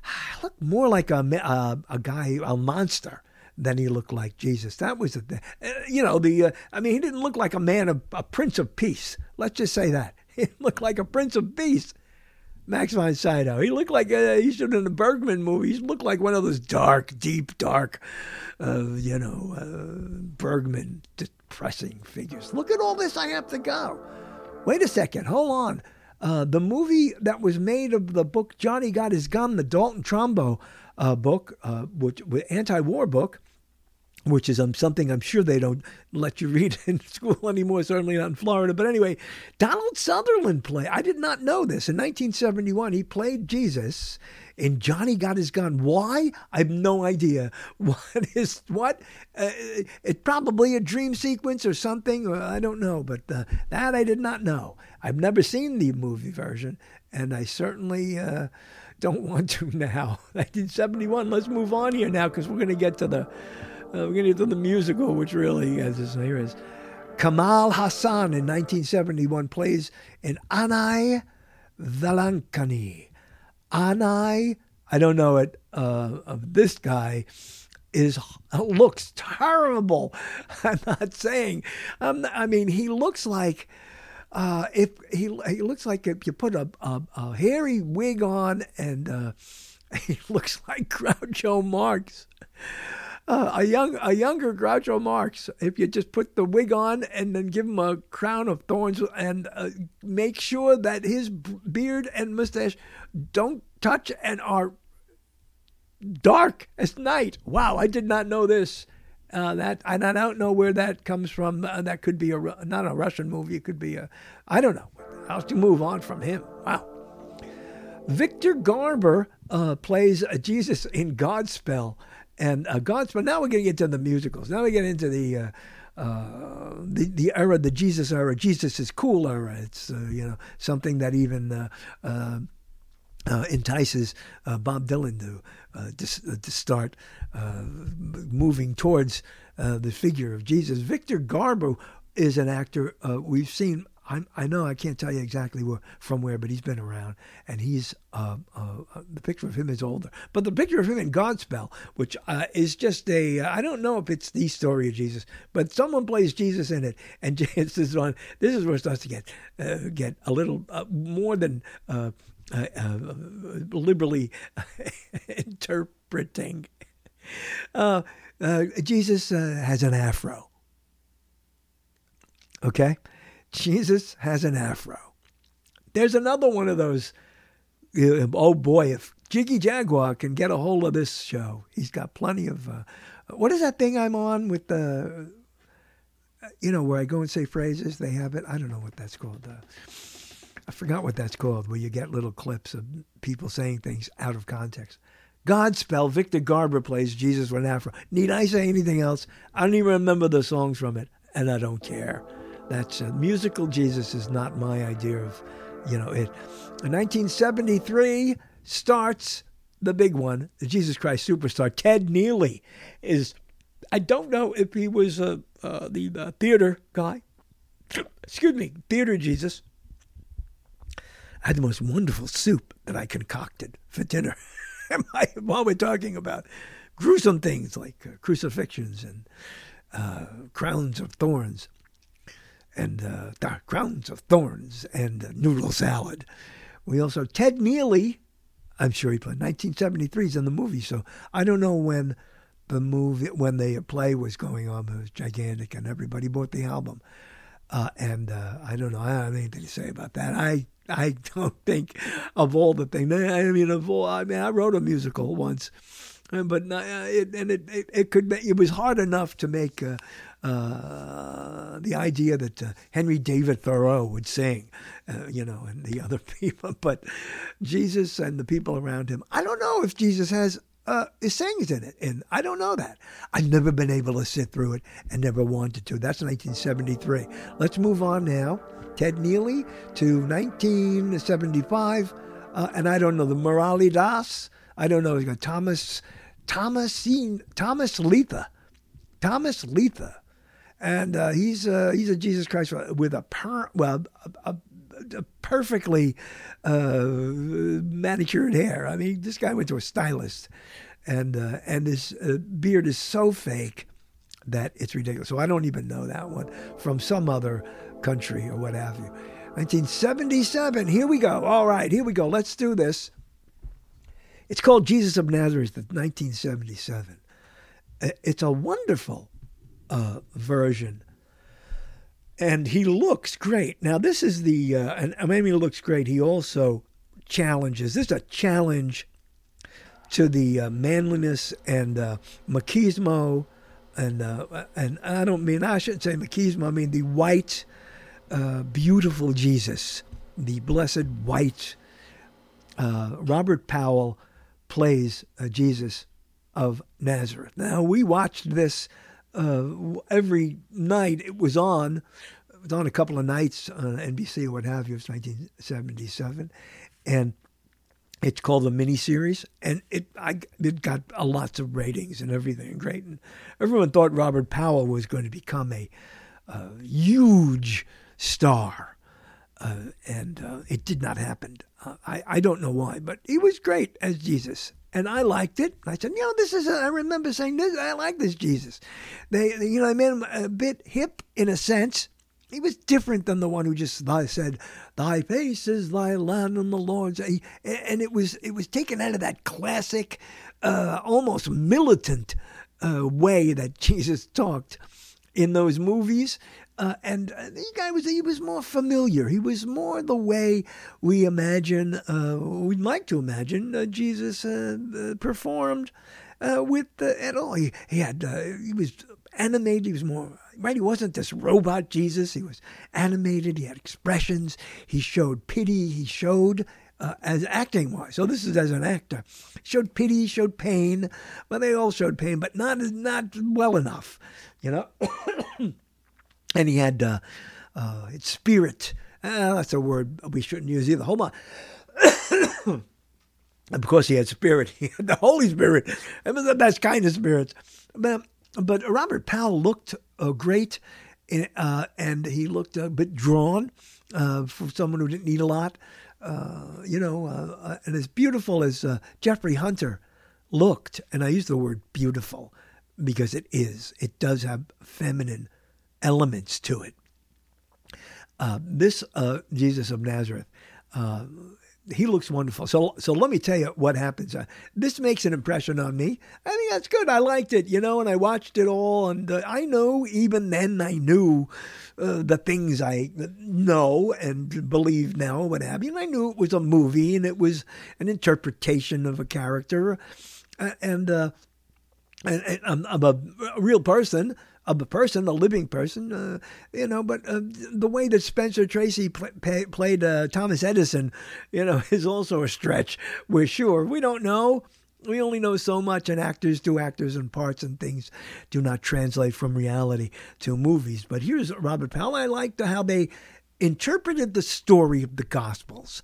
looked more like a a, a guy a monster than he looked like Jesus. That was the, uh, you know, the, uh, I mean, he didn't look like a man, of, a prince of peace. Let's just say that. He looked like a prince of peace. Max von Sydow. He looked like uh, he should in the Bergman movie. He looked like one of those dark, deep, dark, uh, you know, uh, Bergman depressing figures. Look at all this. I have to go. Wait a second. Hold on. Uh, the movie that was made of the book Johnny Got His Gun, the Dalton Trumbo uh, book, uh, which anti-war book, which is um, something I'm sure they don't let you read in school anymore, certainly not in Florida. But anyway, Donald Sutherland played. I did not know this. In 1971, he played Jesus in Johnny Got His Gun. Why? I have no idea. What is what? Uh, it's probably a dream sequence or something. I don't know. But uh, that I did not know. I've never seen the movie version, and I certainly. Uh, don't want to now. 1971. Let's move on here now because we're going to get to the uh, we're going to get to the musical, which really is here is Kamal Haasan in 1971 plays in Annai Velankanni. Anai, I don't know it uh, of this guy is looks terrible. I'm not saying. Um, I mean, he looks like uh, if he he looks like if you put a, a, a hairy wig on and uh, he looks like Groucho Marx uh, a young a younger Groucho Marx. If you just put the wig on and then give him a crown of thorns and uh, make sure that his beard and mustache don't touch and are dark as night. Wow, I did not know this. Uh, that and I don't know where that comes from. Uh, that could be a not a Russian movie. It could be a I don't know. How to move on from him? Wow. Victor Garber uh, plays Jesus in Godspell and uh, Godspell. Now we're going to get to the musicals. Now we get into the. Uh, uh, the the era, the Jesus era, Jesus is cool era. It's uh, you know something that even uh, uh, uh entices Bob Dylan to to, to, start moving towards the figure of Jesus. Victor Garber is an actor we've seen I, I know I can't tell you exactly where, from where, but he's been around, and he's uh, uh, uh, the picture of him is older, but the picture of him in Godspell, which uh, is just a uh, don't know if it's the story of Jesus, but someone plays Jesus in it, and this is on this is where it starts to get uh, get a little more than Uh, uh, liberally interpreting. Uh, Jesus has an afro. Okay Jesus has an afro. There's another one of those. Oh boy, if Jiggy Jaguar can get a hold of this show, he's got plenty of. Uh, what is that thing I'm on with the. You know, where I go and say phrases, they have it. I don't know what that's called. Uh, I forgot what that's called, where you get little clips of people saying things out of context. Godspell, Victor Garber plays Jesus with an afro. Need I say anything else? I don't even remember the songs from it, and I don't care. That's a musical Jesus is not my idea of, you know, it. In 1973 starts the big one, the Jesus Christ Superstar. Ted Neeley is, I don't know if he was uh, uh, the uh, theater guy. Excuse me, theater Jesus. I had the most wonderful soup that I concocted for dinner. While we're talking about gruesome things like uh, crucifixions and uh, crowns of thorns and uh, crowns of thorns and uh, noodle salad. We also Ted Neeley, I'm sure he played 1973 is in the movie, so I don't know when the movie when the play was going on. It was gigantic, and everybody bought the album. Uh, and uh, I don't know. I don't have anything to say about that. I I don't think of all the things. I mean, of all. I mean, I wrote a musical once, but uh, it, and it, it, it could. It was hard enough to make. Uh, uh, the idea that uh, Henry David Thoreau would sing, uh, you know, and the other people, but Jesus and the people around him. I don't know if Jesus has uh, sings in it, and I don't know that. I've never been able to sit through it and never wanted to. That's 1973. Let's move on now. Ted Neeley to 1975, uh, and I don't know the Morali Das. I don't know. Thomas Thomas Thomas Letha, Thomas Letha and uh, he's uh, he's a Jesus Christ with a per well a, a perfectly uh, manicured hair. I mean, this guy went to a stylist, and uh, and his uh, beard is so fake that it's ridiculous. So I don't even know that one from some other country or what have you. 1977. Here we go. All right, here we go. Let's do this. It's called Jesus of Nazareth, 1977. It's a wonderful uh, version. And he looks great. Now, this is the, uh, and I mean, he looks great. He also challenges, this is a challenge to the uh, manliness and uh, machismo. And, uh, and I don't mean, I shouldn't say machismo, I mean the white, uh, beautiful Jesus, the blessed white. Uh, Robert Powell plays uh, Jesus of Nazareth. Now, we watched this uh, every night it was on. It was on a couple of nights on NBC or what have you. It's 1977, and it's called the miniseries, and it I it got a lots of ratings and everything. Great, and everyone thought Robert Powell was going to become a, a huge star, uh, and uh, it did not happen. Uh, I I don't know why, but he was great as Jesus and I liked it. I said, you know, this is. A, I remember saying this. I like this Jesus. They, you know, I made him a bit hip in a sense. He was different than the one who just said, "Thy face is thy land and the Lord's." And it was it was taken out of that classic, uh, almost militant uh, way that Jesus talked in those movies. Uh, and uh, the guy was he was more familiar. He was more the way we imagine, uh, we'd like to imagine uh, Jesus uh, uh, performed with at all. He, he had he was animated. He was more right. He wasn't this robot Jesus. He was animated. He had expressions. He showed pity. He showed. as acting wise, so this is as an actor, showed pity, showed pain. Well, they all showed pain, but not not well enough, you know. and he had uh, uh, spirit. Uh, that's a word we shouldn't use either. Hold on. of course, he had spirit. He had the Holy Spirit. It was the best kind of spirits. But, but Robert Powell looked uh, great, uh, and he looked a bit drawn uh, for someone who didn't eat a lot. You know, and as beautiful as Jeffrey Hunter looked, and I use the word beautiful because it is, it does have feminine elements to it. Uh, this uh, Jesus of Nazareth, uh, he looks wonderful. So, so let me tell you what happens. Uh, this makes an impression on me. I think that's good. I liked it, you know, and I watched it all, and uh, I know even then I knew uh, the things I know and believe now, what have you. And I knew it was a movie and it was an interpretation of a character, and. and, and I'm, I'm a real person, of a person, a living person, uh, you know. But uh, the way that Spencer Tracy played uh, Thomas Edison, you know, is also a stretch. We're sure we don't know. We only know so much, and actors do actors and parts and things do not translate from reality to movies. But here's Robert Powell. I liked how they interpreted the story of the Gospels.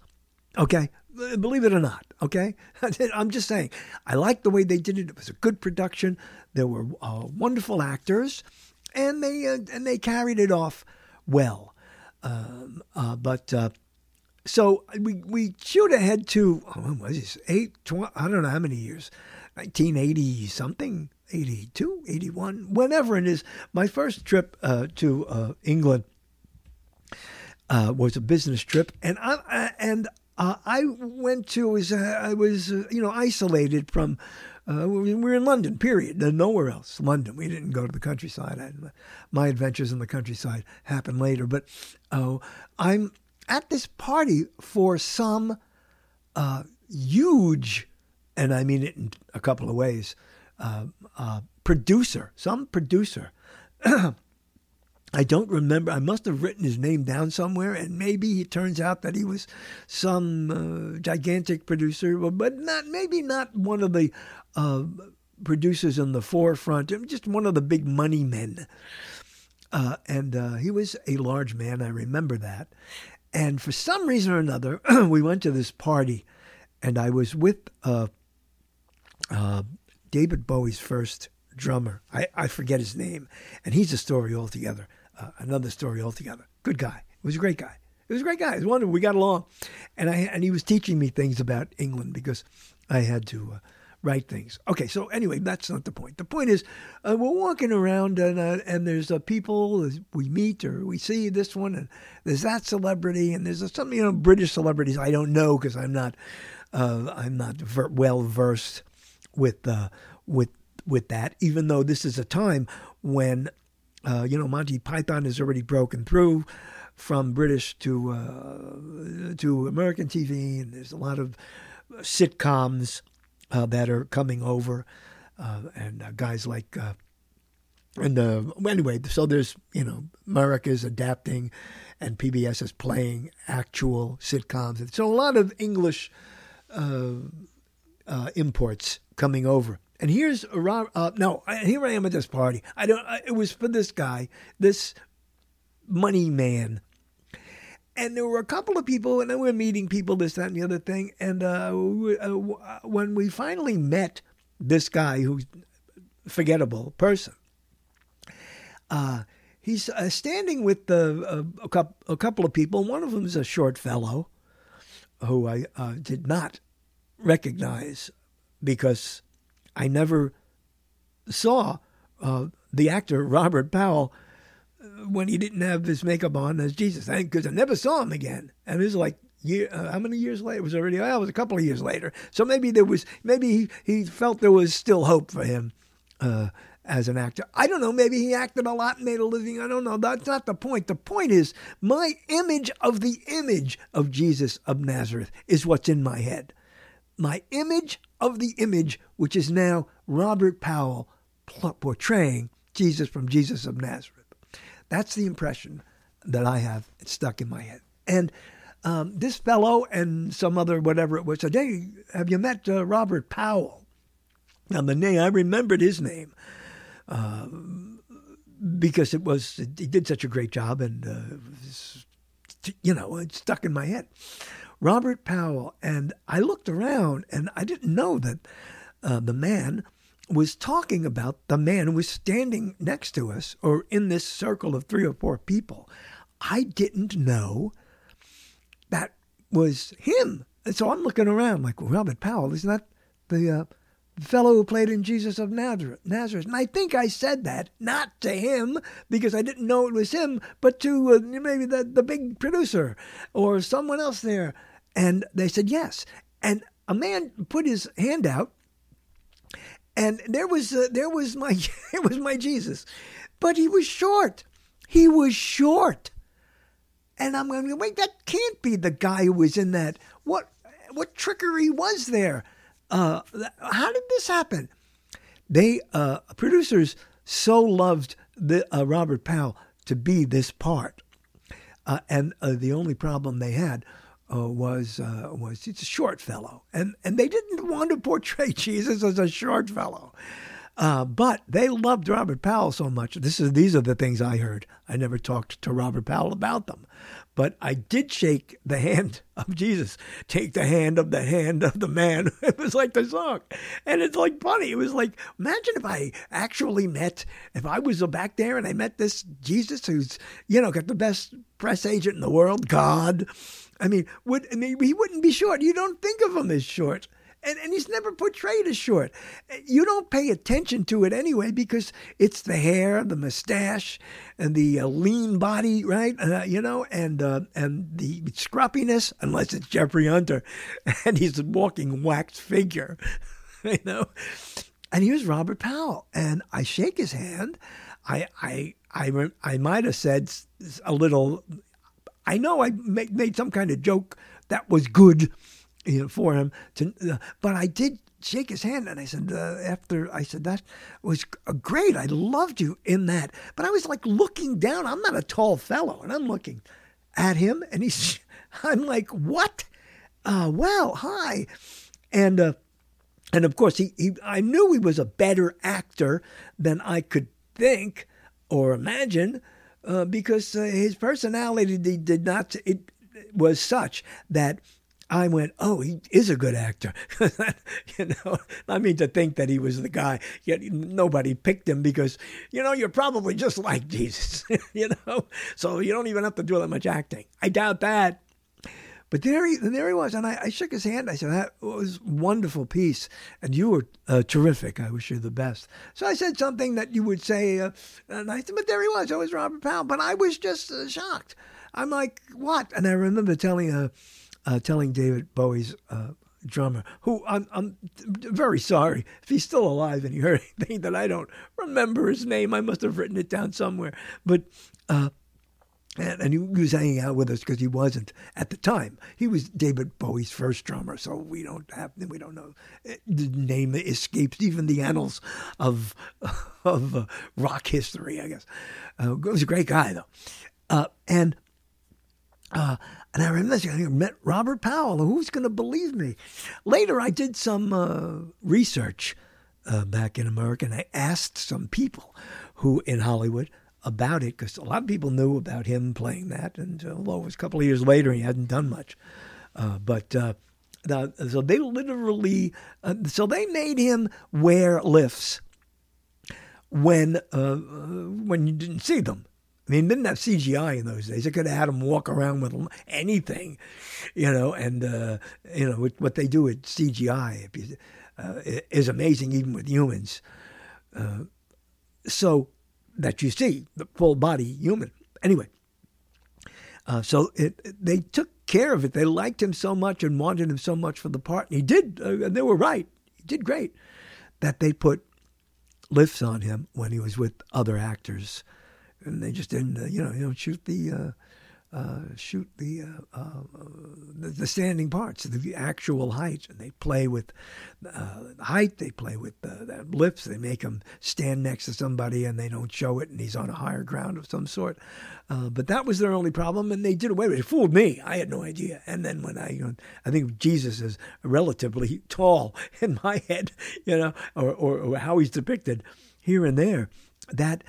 Okay, believe it or not. Okay, I'm just saying. I like the way they did it. It was a good production. There were uh, wonderful actors, and they uh, and they carried it off well. Um, uh, but uh, so we we shoot ahead to oh, was this eight? 20, I don't know how many years. 1980 something, 82, 81, whenever it is. My first trip uh, to uh, England was a business trip, and I and uh, I went to was uh, I was uh, you know isolated from Uh, we were in London, period. Nowhere else. London. We didn't go to the countryside. I, my adventures in the countryside happened later. But uh, I'm at this party for some uh, huge, and I mean it in a couple of ways, uh, uh, producer, some producer. I don't remember. I must have written his name down somewhere, and maybe it turns out that he was some uh, gigantic producer, but not maybe not one of the uh, producers in the forefront. Just one of the big money men. Uh, and uh, he was a large man. I remember that. And for some reason or another, we went to this party, and I was with uh, uh, David Bowie's first drummer. I, I forget his name, and he's a story altogether. Uh, another story altogether. Good guy. He was a great guy. He was a great guy. It was wonderful. We got along, and I and he was teaching me things about England because I had to uh, write things. Okay, so anyway, that's not the point. The point is, uh, we're walking around and uh, and there's uh, people we meet or we see this one and there's that celebrity and there's some you know British celebrities I don't know because I'm not uh, I'm not ver- well versed with uh, with with that. Even though this is a time when uh, you know Monty Python has already broken through from British to uh, to American TV, and there's a lot of sitcoms uh, that are coming over, uh, and uh, guys like. Uh, and anyway, so there's you know America's adapting, and PBS is playing actual sitcoms, so a lot of English imports coming over. And here's a uh, no, here I am at this party. I don't. It was for this guy, this money man. And there were a couple of people, and then we were meeting people, this, that, and the other thing. And uh, we, uh, when we finally met this guy, who's forgettable person, uh, he's uh, standing with uh, a, couple, a couple of people. One of them is a short fellow who I uh, did not recognize because I never saw uh, the actor Robert Powell uh, when he didn't have his makeup on as Jesus, because I never saw him again. And it was like year, uh, how many years later? It was already well, it was a couple of years later. So maybe there was maybe he, he felt there was still hope for him uh, as an actor. I don't know. Maybe he acted a lot and made a living. I don't know. That's not the point. The point is my image of the image of Jesus of Nazareth is what's in my head. My image of the image, which is now Robert Powell portraying Jesus from Jesus of Nazareth. That's the impression that I have stuck in my head. And um, this fellow and some other whatever it was said, "Hey, have you met uh, Robert Powell?" Now the name I remembered his name uh, because it was he did such a great job, and uh, you know it stuck in my head. Robert Powell. And I looked around and I didn't know that uh, the man was talking about the man who was standing next to us or in this circle of three or four people. I didn't know that was him. And so I'm looking around like, Robert Powell, isn't that the uh, fellow who played in Jesus of Nazareth. Nazareth. And I think I said that not to him because I didn't know it was him, but to uh, maybe the, the big producer or someone else there. And they said yes. And a man put his hand out, and there was uh, there was my it was my Jesus, but he was short. He was short. And I'm going, wait, that can't be the guy who was in that. What what trickery was there? uh, how did this happen? They uh, producers so loved the, uh, Robert Powell to be this part, uh, and uh, the only problem they had uh, was was it's a short fellow, and and they didn't want to portray Jesus as a short fellow. Uh, but they loved Robert Powell so much. This is these are the things I heard. I never talked to Robert Powell about them, but I did shake the hand of Jesus. Take the hand of the hand of the man. It was like the song, and it's like funny. It was like imagine if I actually met, if I was back there and I met this Jesus who's you know got the best press agent in the world, God. I mean, would I mean, he wouldn't be short. You don't think of him as short and, and he's never portrayed as short. You don't pay attention to it anyway because it's the hair, the mustache, and the uh, lean body, right? Uh, you know, and uh, and the scruffiness, unless it's Jeffrey Hunter, and he's a walking wax figure. you know. And he was Robert Powell, and I shake his hand. I I I I might have said a little. I know I made, some kind of joke that was good you know, for him to, uh, but I did shake his hand and I said uh, after I said that was great. I loved you in that, but I was like looking down. I'm not a tall fellow, and I'm looking at him, and he's. I'm like, what? Uh, well, hi, and uh, and of course he, he I knew he was a better actor than I could think or imagine uh, because uh, his personality did not it was such that I went, oh, he is a good actor. you know, I mean to think that he was the guy. Yet nobody picked him because, you know, you're probably just like Jesus. you know, so you don't even have to do that much acting. I doubt that. But there he, there he was, and I, I shook his hand. I said, "That was a wonderful piece, and you were uh, terrific. I wish you the best." So I said something that you would say, uh, and I said, "But there he was. It was Robert Powell." But I was just uh, shocked. I'm like, "What?" And I remember telling uh, uh, telling David Bowie's uh, drummer, who I'm, I'm very sorry if he's still alive and he heard anything that I don't remember his name. I must have written it down somewhere. But and, and he was hanging out with us because he wasn't at the time. He was David Bowie's first drummer, so we don't have we don't know the name escapes even the annals of of uh, rock history. I guess uh, he was a great guy though, uh, and uh, and I remember I met Robert Powell. Who's going to believe me? Later, I did some uh, research uh, back in America, and I asked some people who in Hollywood about it because a lot of people knew about him playing that, and uh, although it was a couple of years later, he hadn't done much. Uh, but uh, the, so they literally, uh, so they made him wear lifts when uh, when you didn't see them. I mean, didn't have CGI in those days. They could have had him walk around with anything, you know. And uh, you know what they do with CGI is amazing, even with humans. so that you see, the full body human. Anyway, uh, so it, they took care of it. They liked him so much and wanted him so much for the part. And he did, uh, and they were right. He did great. That they put lifts on him when he was with other actors, and they just didn't, uh, you know, you know, shoot the uh, uh, shoot the, uh, uh, the, the standing parts, the actual height, and they play with uh, height. They play with the lifts. They make him stand next to somebody, and they don't show it, and he's on a higher ground of some sort. Uh, but that was their only problem, and they did away with it. It fooled me. I had no idea. And then when I, you know, I think Jesus is relatively tall in my head, you know, or, or, or how he's depicted here and there. That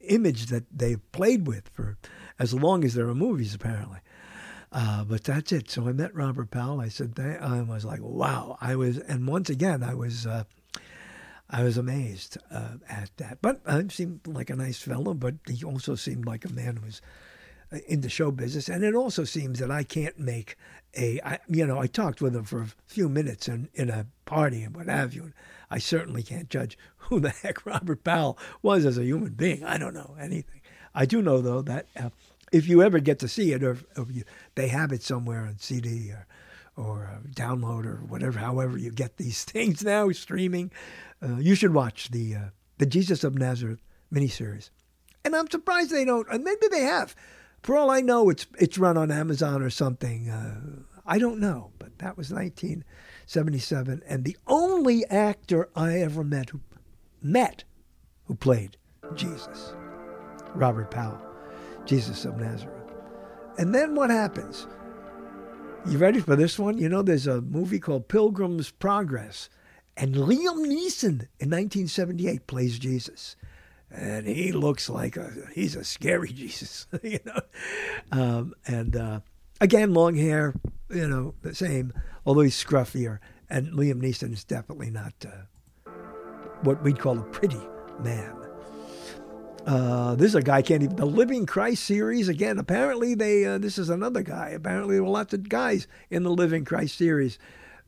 image that they've played with for as long as there are movies, apparently. Uh, but that's it. So I met Robert Powell. I said, I was like, wow. I was, and once again, I was, uh, I was amazed uh, at that. But uh, he seemed like a nice fellow, but he also seemed like a man who was in the show business. And it also seems that I can't make a, I, you know, I talked with him for a few minutes in, in a party and what have you. And I certainly can't judge who the heck Robert Powell was as a human being. I don't know anything. I do know though that uh, if you ever get to see it, or, or you, they have it somewhere on CD or or uh, download or whatever, however you get these things now, streaming, uh, you should watch the uh, the Jesus of Nazareth miniseries. And I'm surprised they don't. And maybe they have. For all I know, it's it's run on Amazon or something. Uh, I don't know, but that was 1977, and the only actor I ever met who met who played Jesus. Robert Powell, Jesus of Nazareth. And then what happens? You ready for this one? You know, there's a movie called Pilgrim's Progress, and Liam Neeson in 1978 plays Jesus. And he looks like a, he's a scary Jesus, you know. Um, and uh, again, long hair, you know, the same, although he's scruffier. And Liam Neeson is definitely not uh, what we'd call a pretty man. Uh, this is a guy can't even the Living Christ series again. Apparently, they uh, this is another guy. Apparently, there were lots of guys in the Living Christ series.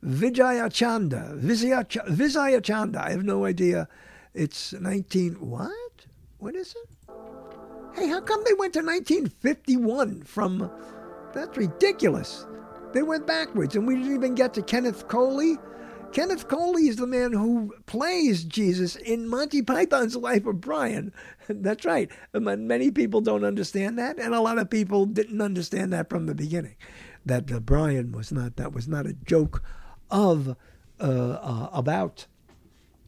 Vijaya Chanda, Vijaya, Vijaya I have no idea. It's 19 what? What is it? Hey, how come they went to 1951 from? That's ridiculous. They went backwards, and we didn't even get to Kenneth Colley. Kenneth Colley is the man who plays Jesus in Monty Python's Life of Brian. That's right. Many people don't understand that, and a lot of people didn't understand that from the beginning. That uh, Brian was not that was not a joke of uh, uh, about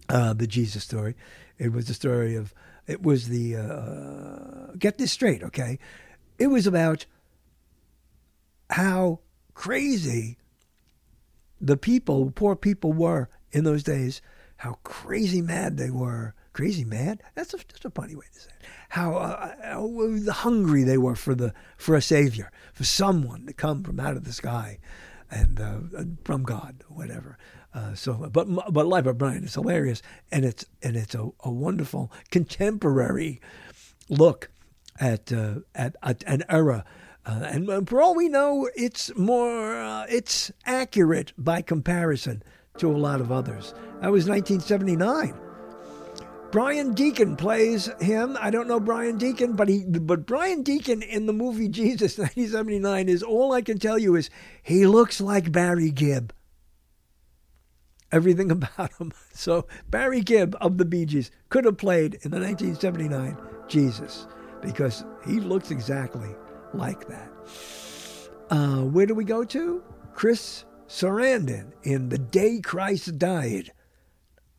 uh, the Jesus story. It was the story of it was the uh, get this straight, okay? It was about how crazy the people, poor people, were in those days. How crazy mad they were. Crazy mad? That's a, that's a funny way to say it. How, uh, how hungry they were for the for a savior, for someone to come from out of the sky, and uh, from God, whatever. Uh, so, but but Life of Brian is hilarious, and it's and it's a, a wonderful contemporary look at uh, at, at an era uh, and for all we know, it's more, uh, it's accurate by comparison to a lot of others. That was 1979. Brian Deacon plays him. I don't know Brian Deacon, but he, but Brian Deacon in the movie Jesus 1979 is all I can tell you is he looks like Barry Gibb. Everything about him. So Barry Gibb of the Bee Gees could have played in the 1979 Jesus because he looks exactly like that. Uh, where do we go to? Chris Sarandon in The Day Christ Died.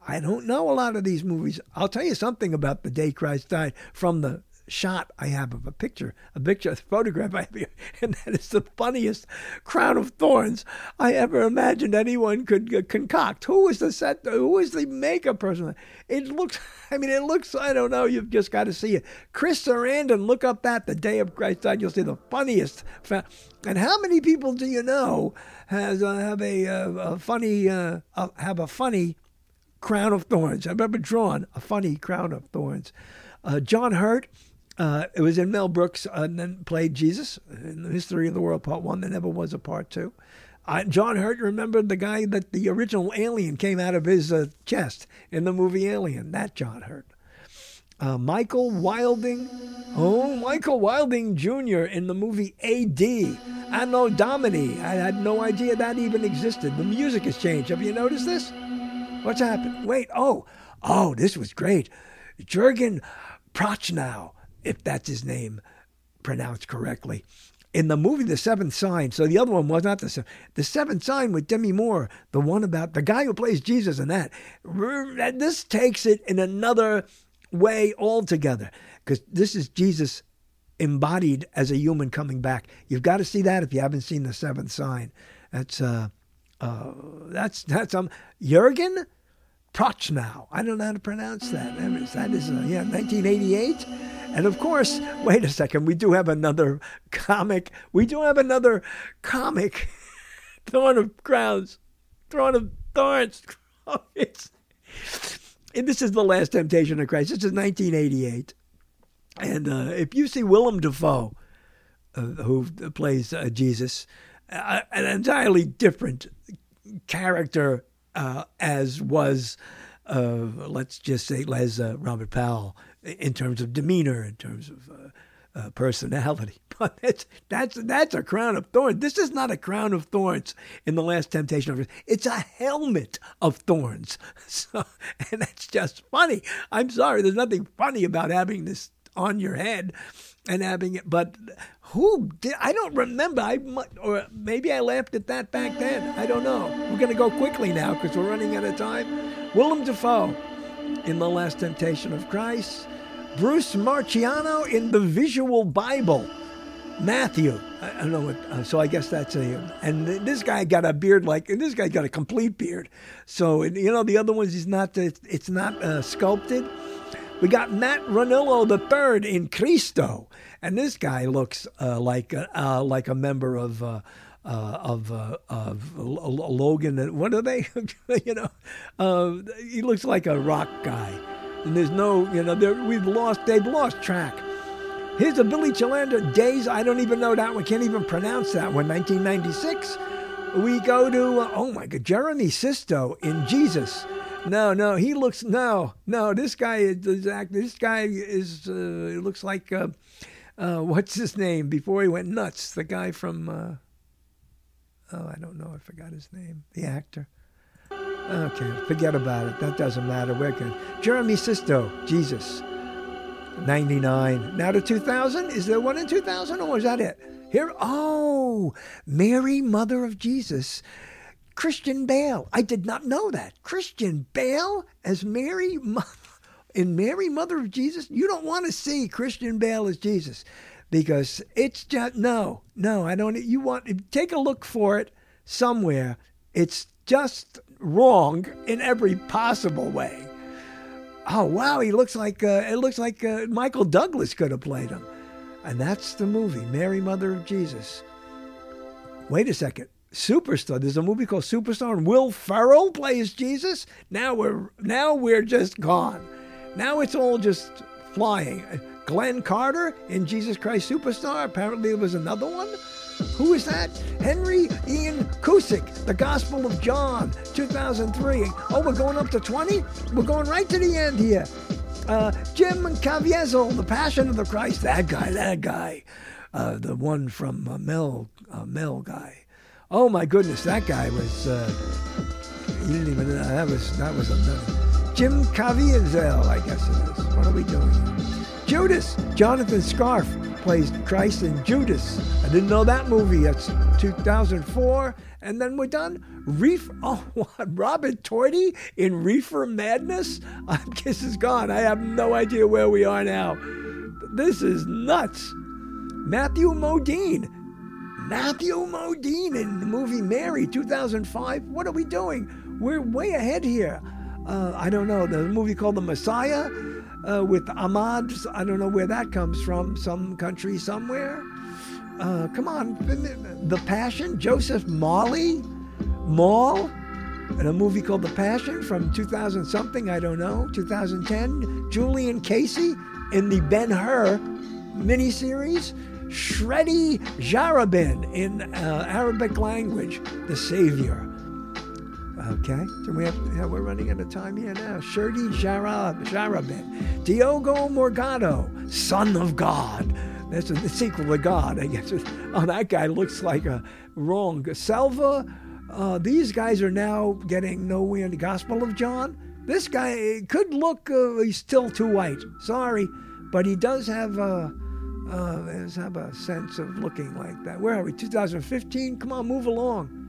I don't know a lot of these movies. I'll tell you something about The Day Christ Died from the shot I have of a picture, a picture, a photograph I have and that is the funniest crown of thorns I ever imagined anyone could uh, concoct. Who was the set? Who was the makeup person? It looks. I mean, it looks. I don't know. You've just got to see it. Chris Sarandon. Look up that the day of Christ died. You'll see the funniest. And how many people do you know has uh, have a, uh, a funny uh, have a funny crown of thorns? I remember drawing a funny crown of thorns. Uh, John Hurt uh, it was in Mel Brooks uh, and then played Jesus in the History of the World Part One. There never was a Part Two. Uh, John Hurt remembered the guy that the original alien came out of his uh, chest in the movie Alien. That John Hurt. Uh, Michael Wilding, oh Michael Wilding Jr. in the movie A.D. Anno Domini. I had no idea that even existed. The music has changed. Have you noticed this? What's happened? Wait. Oh, oh, this was great. Jurgen Prochnow if that's his name pronounced correctly. In the movie The Seventh Sign, so the other one was not the seventh. The Seventh Sign with Demi Moore, the one about the guy who plays Jesus in that. This takes it in another way altogether because this is Jesus embodied as a human coming back. You've got to see that if you haven't seen The Seventh Sign. That's uh, uh, that's that's um Jurgen Prochnow. I don't know how to pronounce that. That is uh, yeah, 1988. And of course, wait a second, we do have another comic. We do have another comic, Thorn of Crowns, Thorn of Thorns. It's, this is the last temptation of Christ. This is 1988. And uh, if you see Willem Dafoe, uh, who plays uh, Jesus, uh, an entirely different character uh, as was, uh, let's just say, as Robert Powell in terms of demeanor, in terms of uh, uh, personality. But that's that's that's a crown of thorns. This is not a crown of thorns in the last temptation of It's a helmet of thorns. So, and that's just funny. I'm sorry, there's nothing funny about having this on your head and having it. But who did? I don't remember. I or maybe I laughed at that back then. I don't know. We're to go quickly now because we're running out of time. Willem Dafoe in the Last Temptation of Christ. Bruce Marchiano in the Visual Bible. Matthew. I, don't know what, uh, so I guess that's a, and this guy got a beard like, and this guy got a complete beard. So, you know, the other ones is not, it's not uh, sculpted. We got Matt Ranillo the third in Cristo. And this guy looks uh, like, uh, like a member of, uh, of uh, of Logan. What are they? you know, uh, he looks like a rock guy, and there's no, you know, we've lost. They've lost track. Here's a Billy Chalander Days. I don't even know that one. Can't even pronounce that one. 1996. We go to uh, oh my God, Jeremy Sisto in Jesus. No, no, he looks no, no. This guy is this guy is uh, looks like uh, what's his name before he went nuts. The guy from oh, I don't know. I forgot his name. The actor. Okay, forget about it. That doesn't matter. We're good. Jeremy Sisto, Jesus. 99. Now to 2000? Is there one in 2000 or is that it? Here, oh, Mary, Mother of Jesus. Christian Bale. I did not know that. Christian Bale as Mary, in Mary, Mother of Jesus. You don't want to see Christian Bale as Jesus because it's just, no, no, I don't. You want, take a look for it somewhere. It's just wrong in every possible way. Oh wow, he looks like uh, it looks like uh, Michael Douglas could have played him, and that's the movie Mary, Mother of Jesus. Wait a second, Superstar. There's a movie called Superstar, and Will Ferrell plays Jesus. Now we're now we're just gone. Now it's all just flying. Glenn Carter in Jesus Christ Superstar. Apparently, there was another one. Who is that? Henry Ian Cusick, The Gospel of John, 2003. Oh, we're going up to 20? We're going right to the end here. Uh, Jim Caviezel, The Passion of the Christ. That guy, that guy. Uh, the one from uh, Mel, uh, Mel guy. Oh my goodness, that guy was. Uh, didn't even know that was that was a Jim Caviezel, I guess it is. What are we doing? Judas, Jonathan Scarfe plays Christ in Judas. I didn't know that movie. That's 2004. And then we're done. Reef. Oh, what? Robert Torti in Reefer Madness? I guess it's gone. I have no idea where we are now. This is nuts. Matthew Modine. Matthew Modine in the movie Mary, 2005. What are we doing? We're way ahead here. Uh, I don't know. There's a movie called The Messiah uh, with Ahmad. I don't know where that comes from, some country somewhere. Uh, come on, The Passion, Joseph Mawle, Mall, in a movie called The Passion from 2000 something, I don't know, 2010. Julian Casey in the Ben Hur miniseries. Shreddy Jarabin in uh, Arabic language, The Savior. Okay, so we have, yeah, we're running out of time here now. Shirdi Jarab, Jarabin, Diogo Morgado, Son of God. That's the sequel to God, I guess. Oh, that guy looks like a wrong. Selva, uh, these guys are now getting nowhere in the Gospel of John. This guy could look, uh, he's still too white. Sorry, but he does have a, uh, have a sense of looking like that. Where are we? 2015? Come on, move along.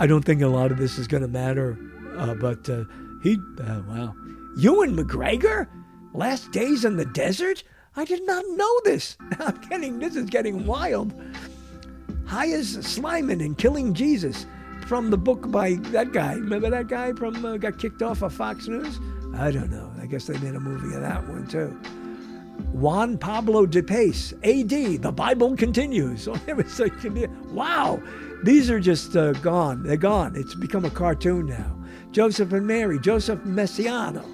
I don't think a lot of this is going to matter, uh, but uh, he, uh, wow. Ewan McGregor? Last Days in the Desert? I did not know this. I'm getting, this is getting wild. Haaz Sleiman in Killing Jesus from the book by that guy. Remember that guy from, uh, got kicked off of Fox News? I don't know. I guess they made a movie of that one too. Juan Pablo Di Pace, AD, the Bible continues. wow, these are just uh, gone. They're gone. It's become a cartoon now. Joseph and Mary, Joseph Messiano.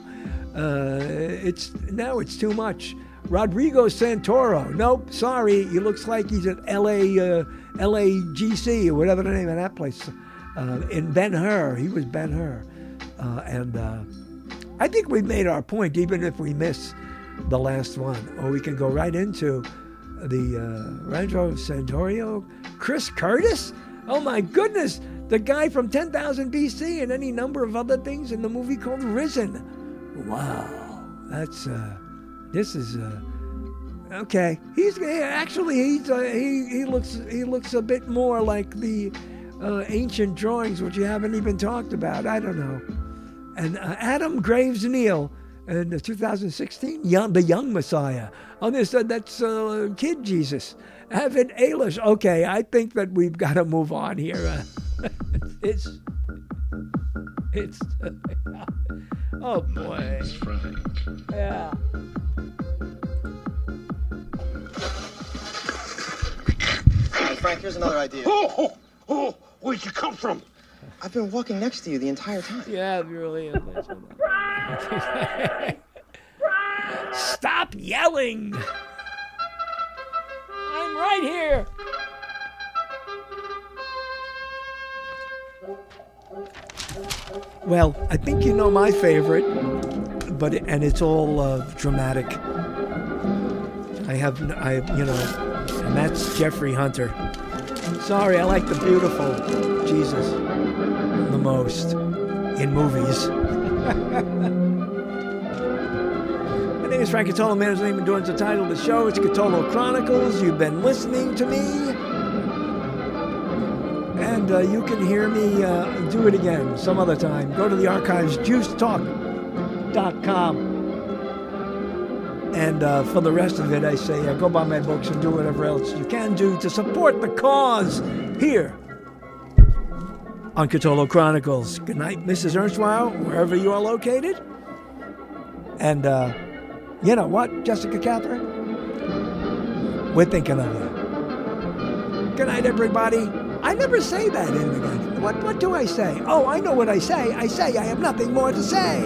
Uh, it's now it's too much. Rodrigo Santoro. Nope, sorry. He looks like he's at LA uh, LAGC or whatever the name of that place. Uh, in Ben Hur, he was Ben Hur, uh, and uh, I think we made our point, even if we miss the last one, or we can go right into the uh, Rancho Santorio. Chris Curtis. Oh my goodness, the guy from 10,000 BC and any number of other things in the movie called Risen. Wow, that's uh, this is uh, okay. He's actually he's uh, he he looks he looks a bit more like the uh, ancient drawings which you haven't even talked about. I don't know. And uh, Adam Greaves-Neal in 2016, young, the young Messiah. Oh, this uh, that's uh, Kid Jesus. Evan Alish. Okay, I think that we've got to move on here. Uh, it's it's oh boy. Yeah. Hey, Frank, here's another idea. Oh, oh, oh, where'd you come from? I've been walking next to you the entire time. Yeah, you really. Stop yelling! I'm right here. Well, I think you know my favorite, but and it's all uh, dramatic. I have, I you know, and that's Jeffrey Hunter. Sorry, I like the beautiful Jesus the most in movies. My name is Frank Catolo. Man's name doing the title of the show. It's Catolo Chronicles. You've been listening to me. And uh, you can hear me uh, do it again some other time. Go to the archives, juicetalk.com. And uh, for the rest of it, I say uh, go buy my books and do whatever else you can do to support the cause here on Catolo Chronicles. Good night, Mrs. Ernstweiler, wherever you are located. And uh, you know what, Jessica Catherine? We're thinking of you. Good night, everybody. I never say that in the What, what do I say? Oh, I know what I say. I say I have nothing more to say.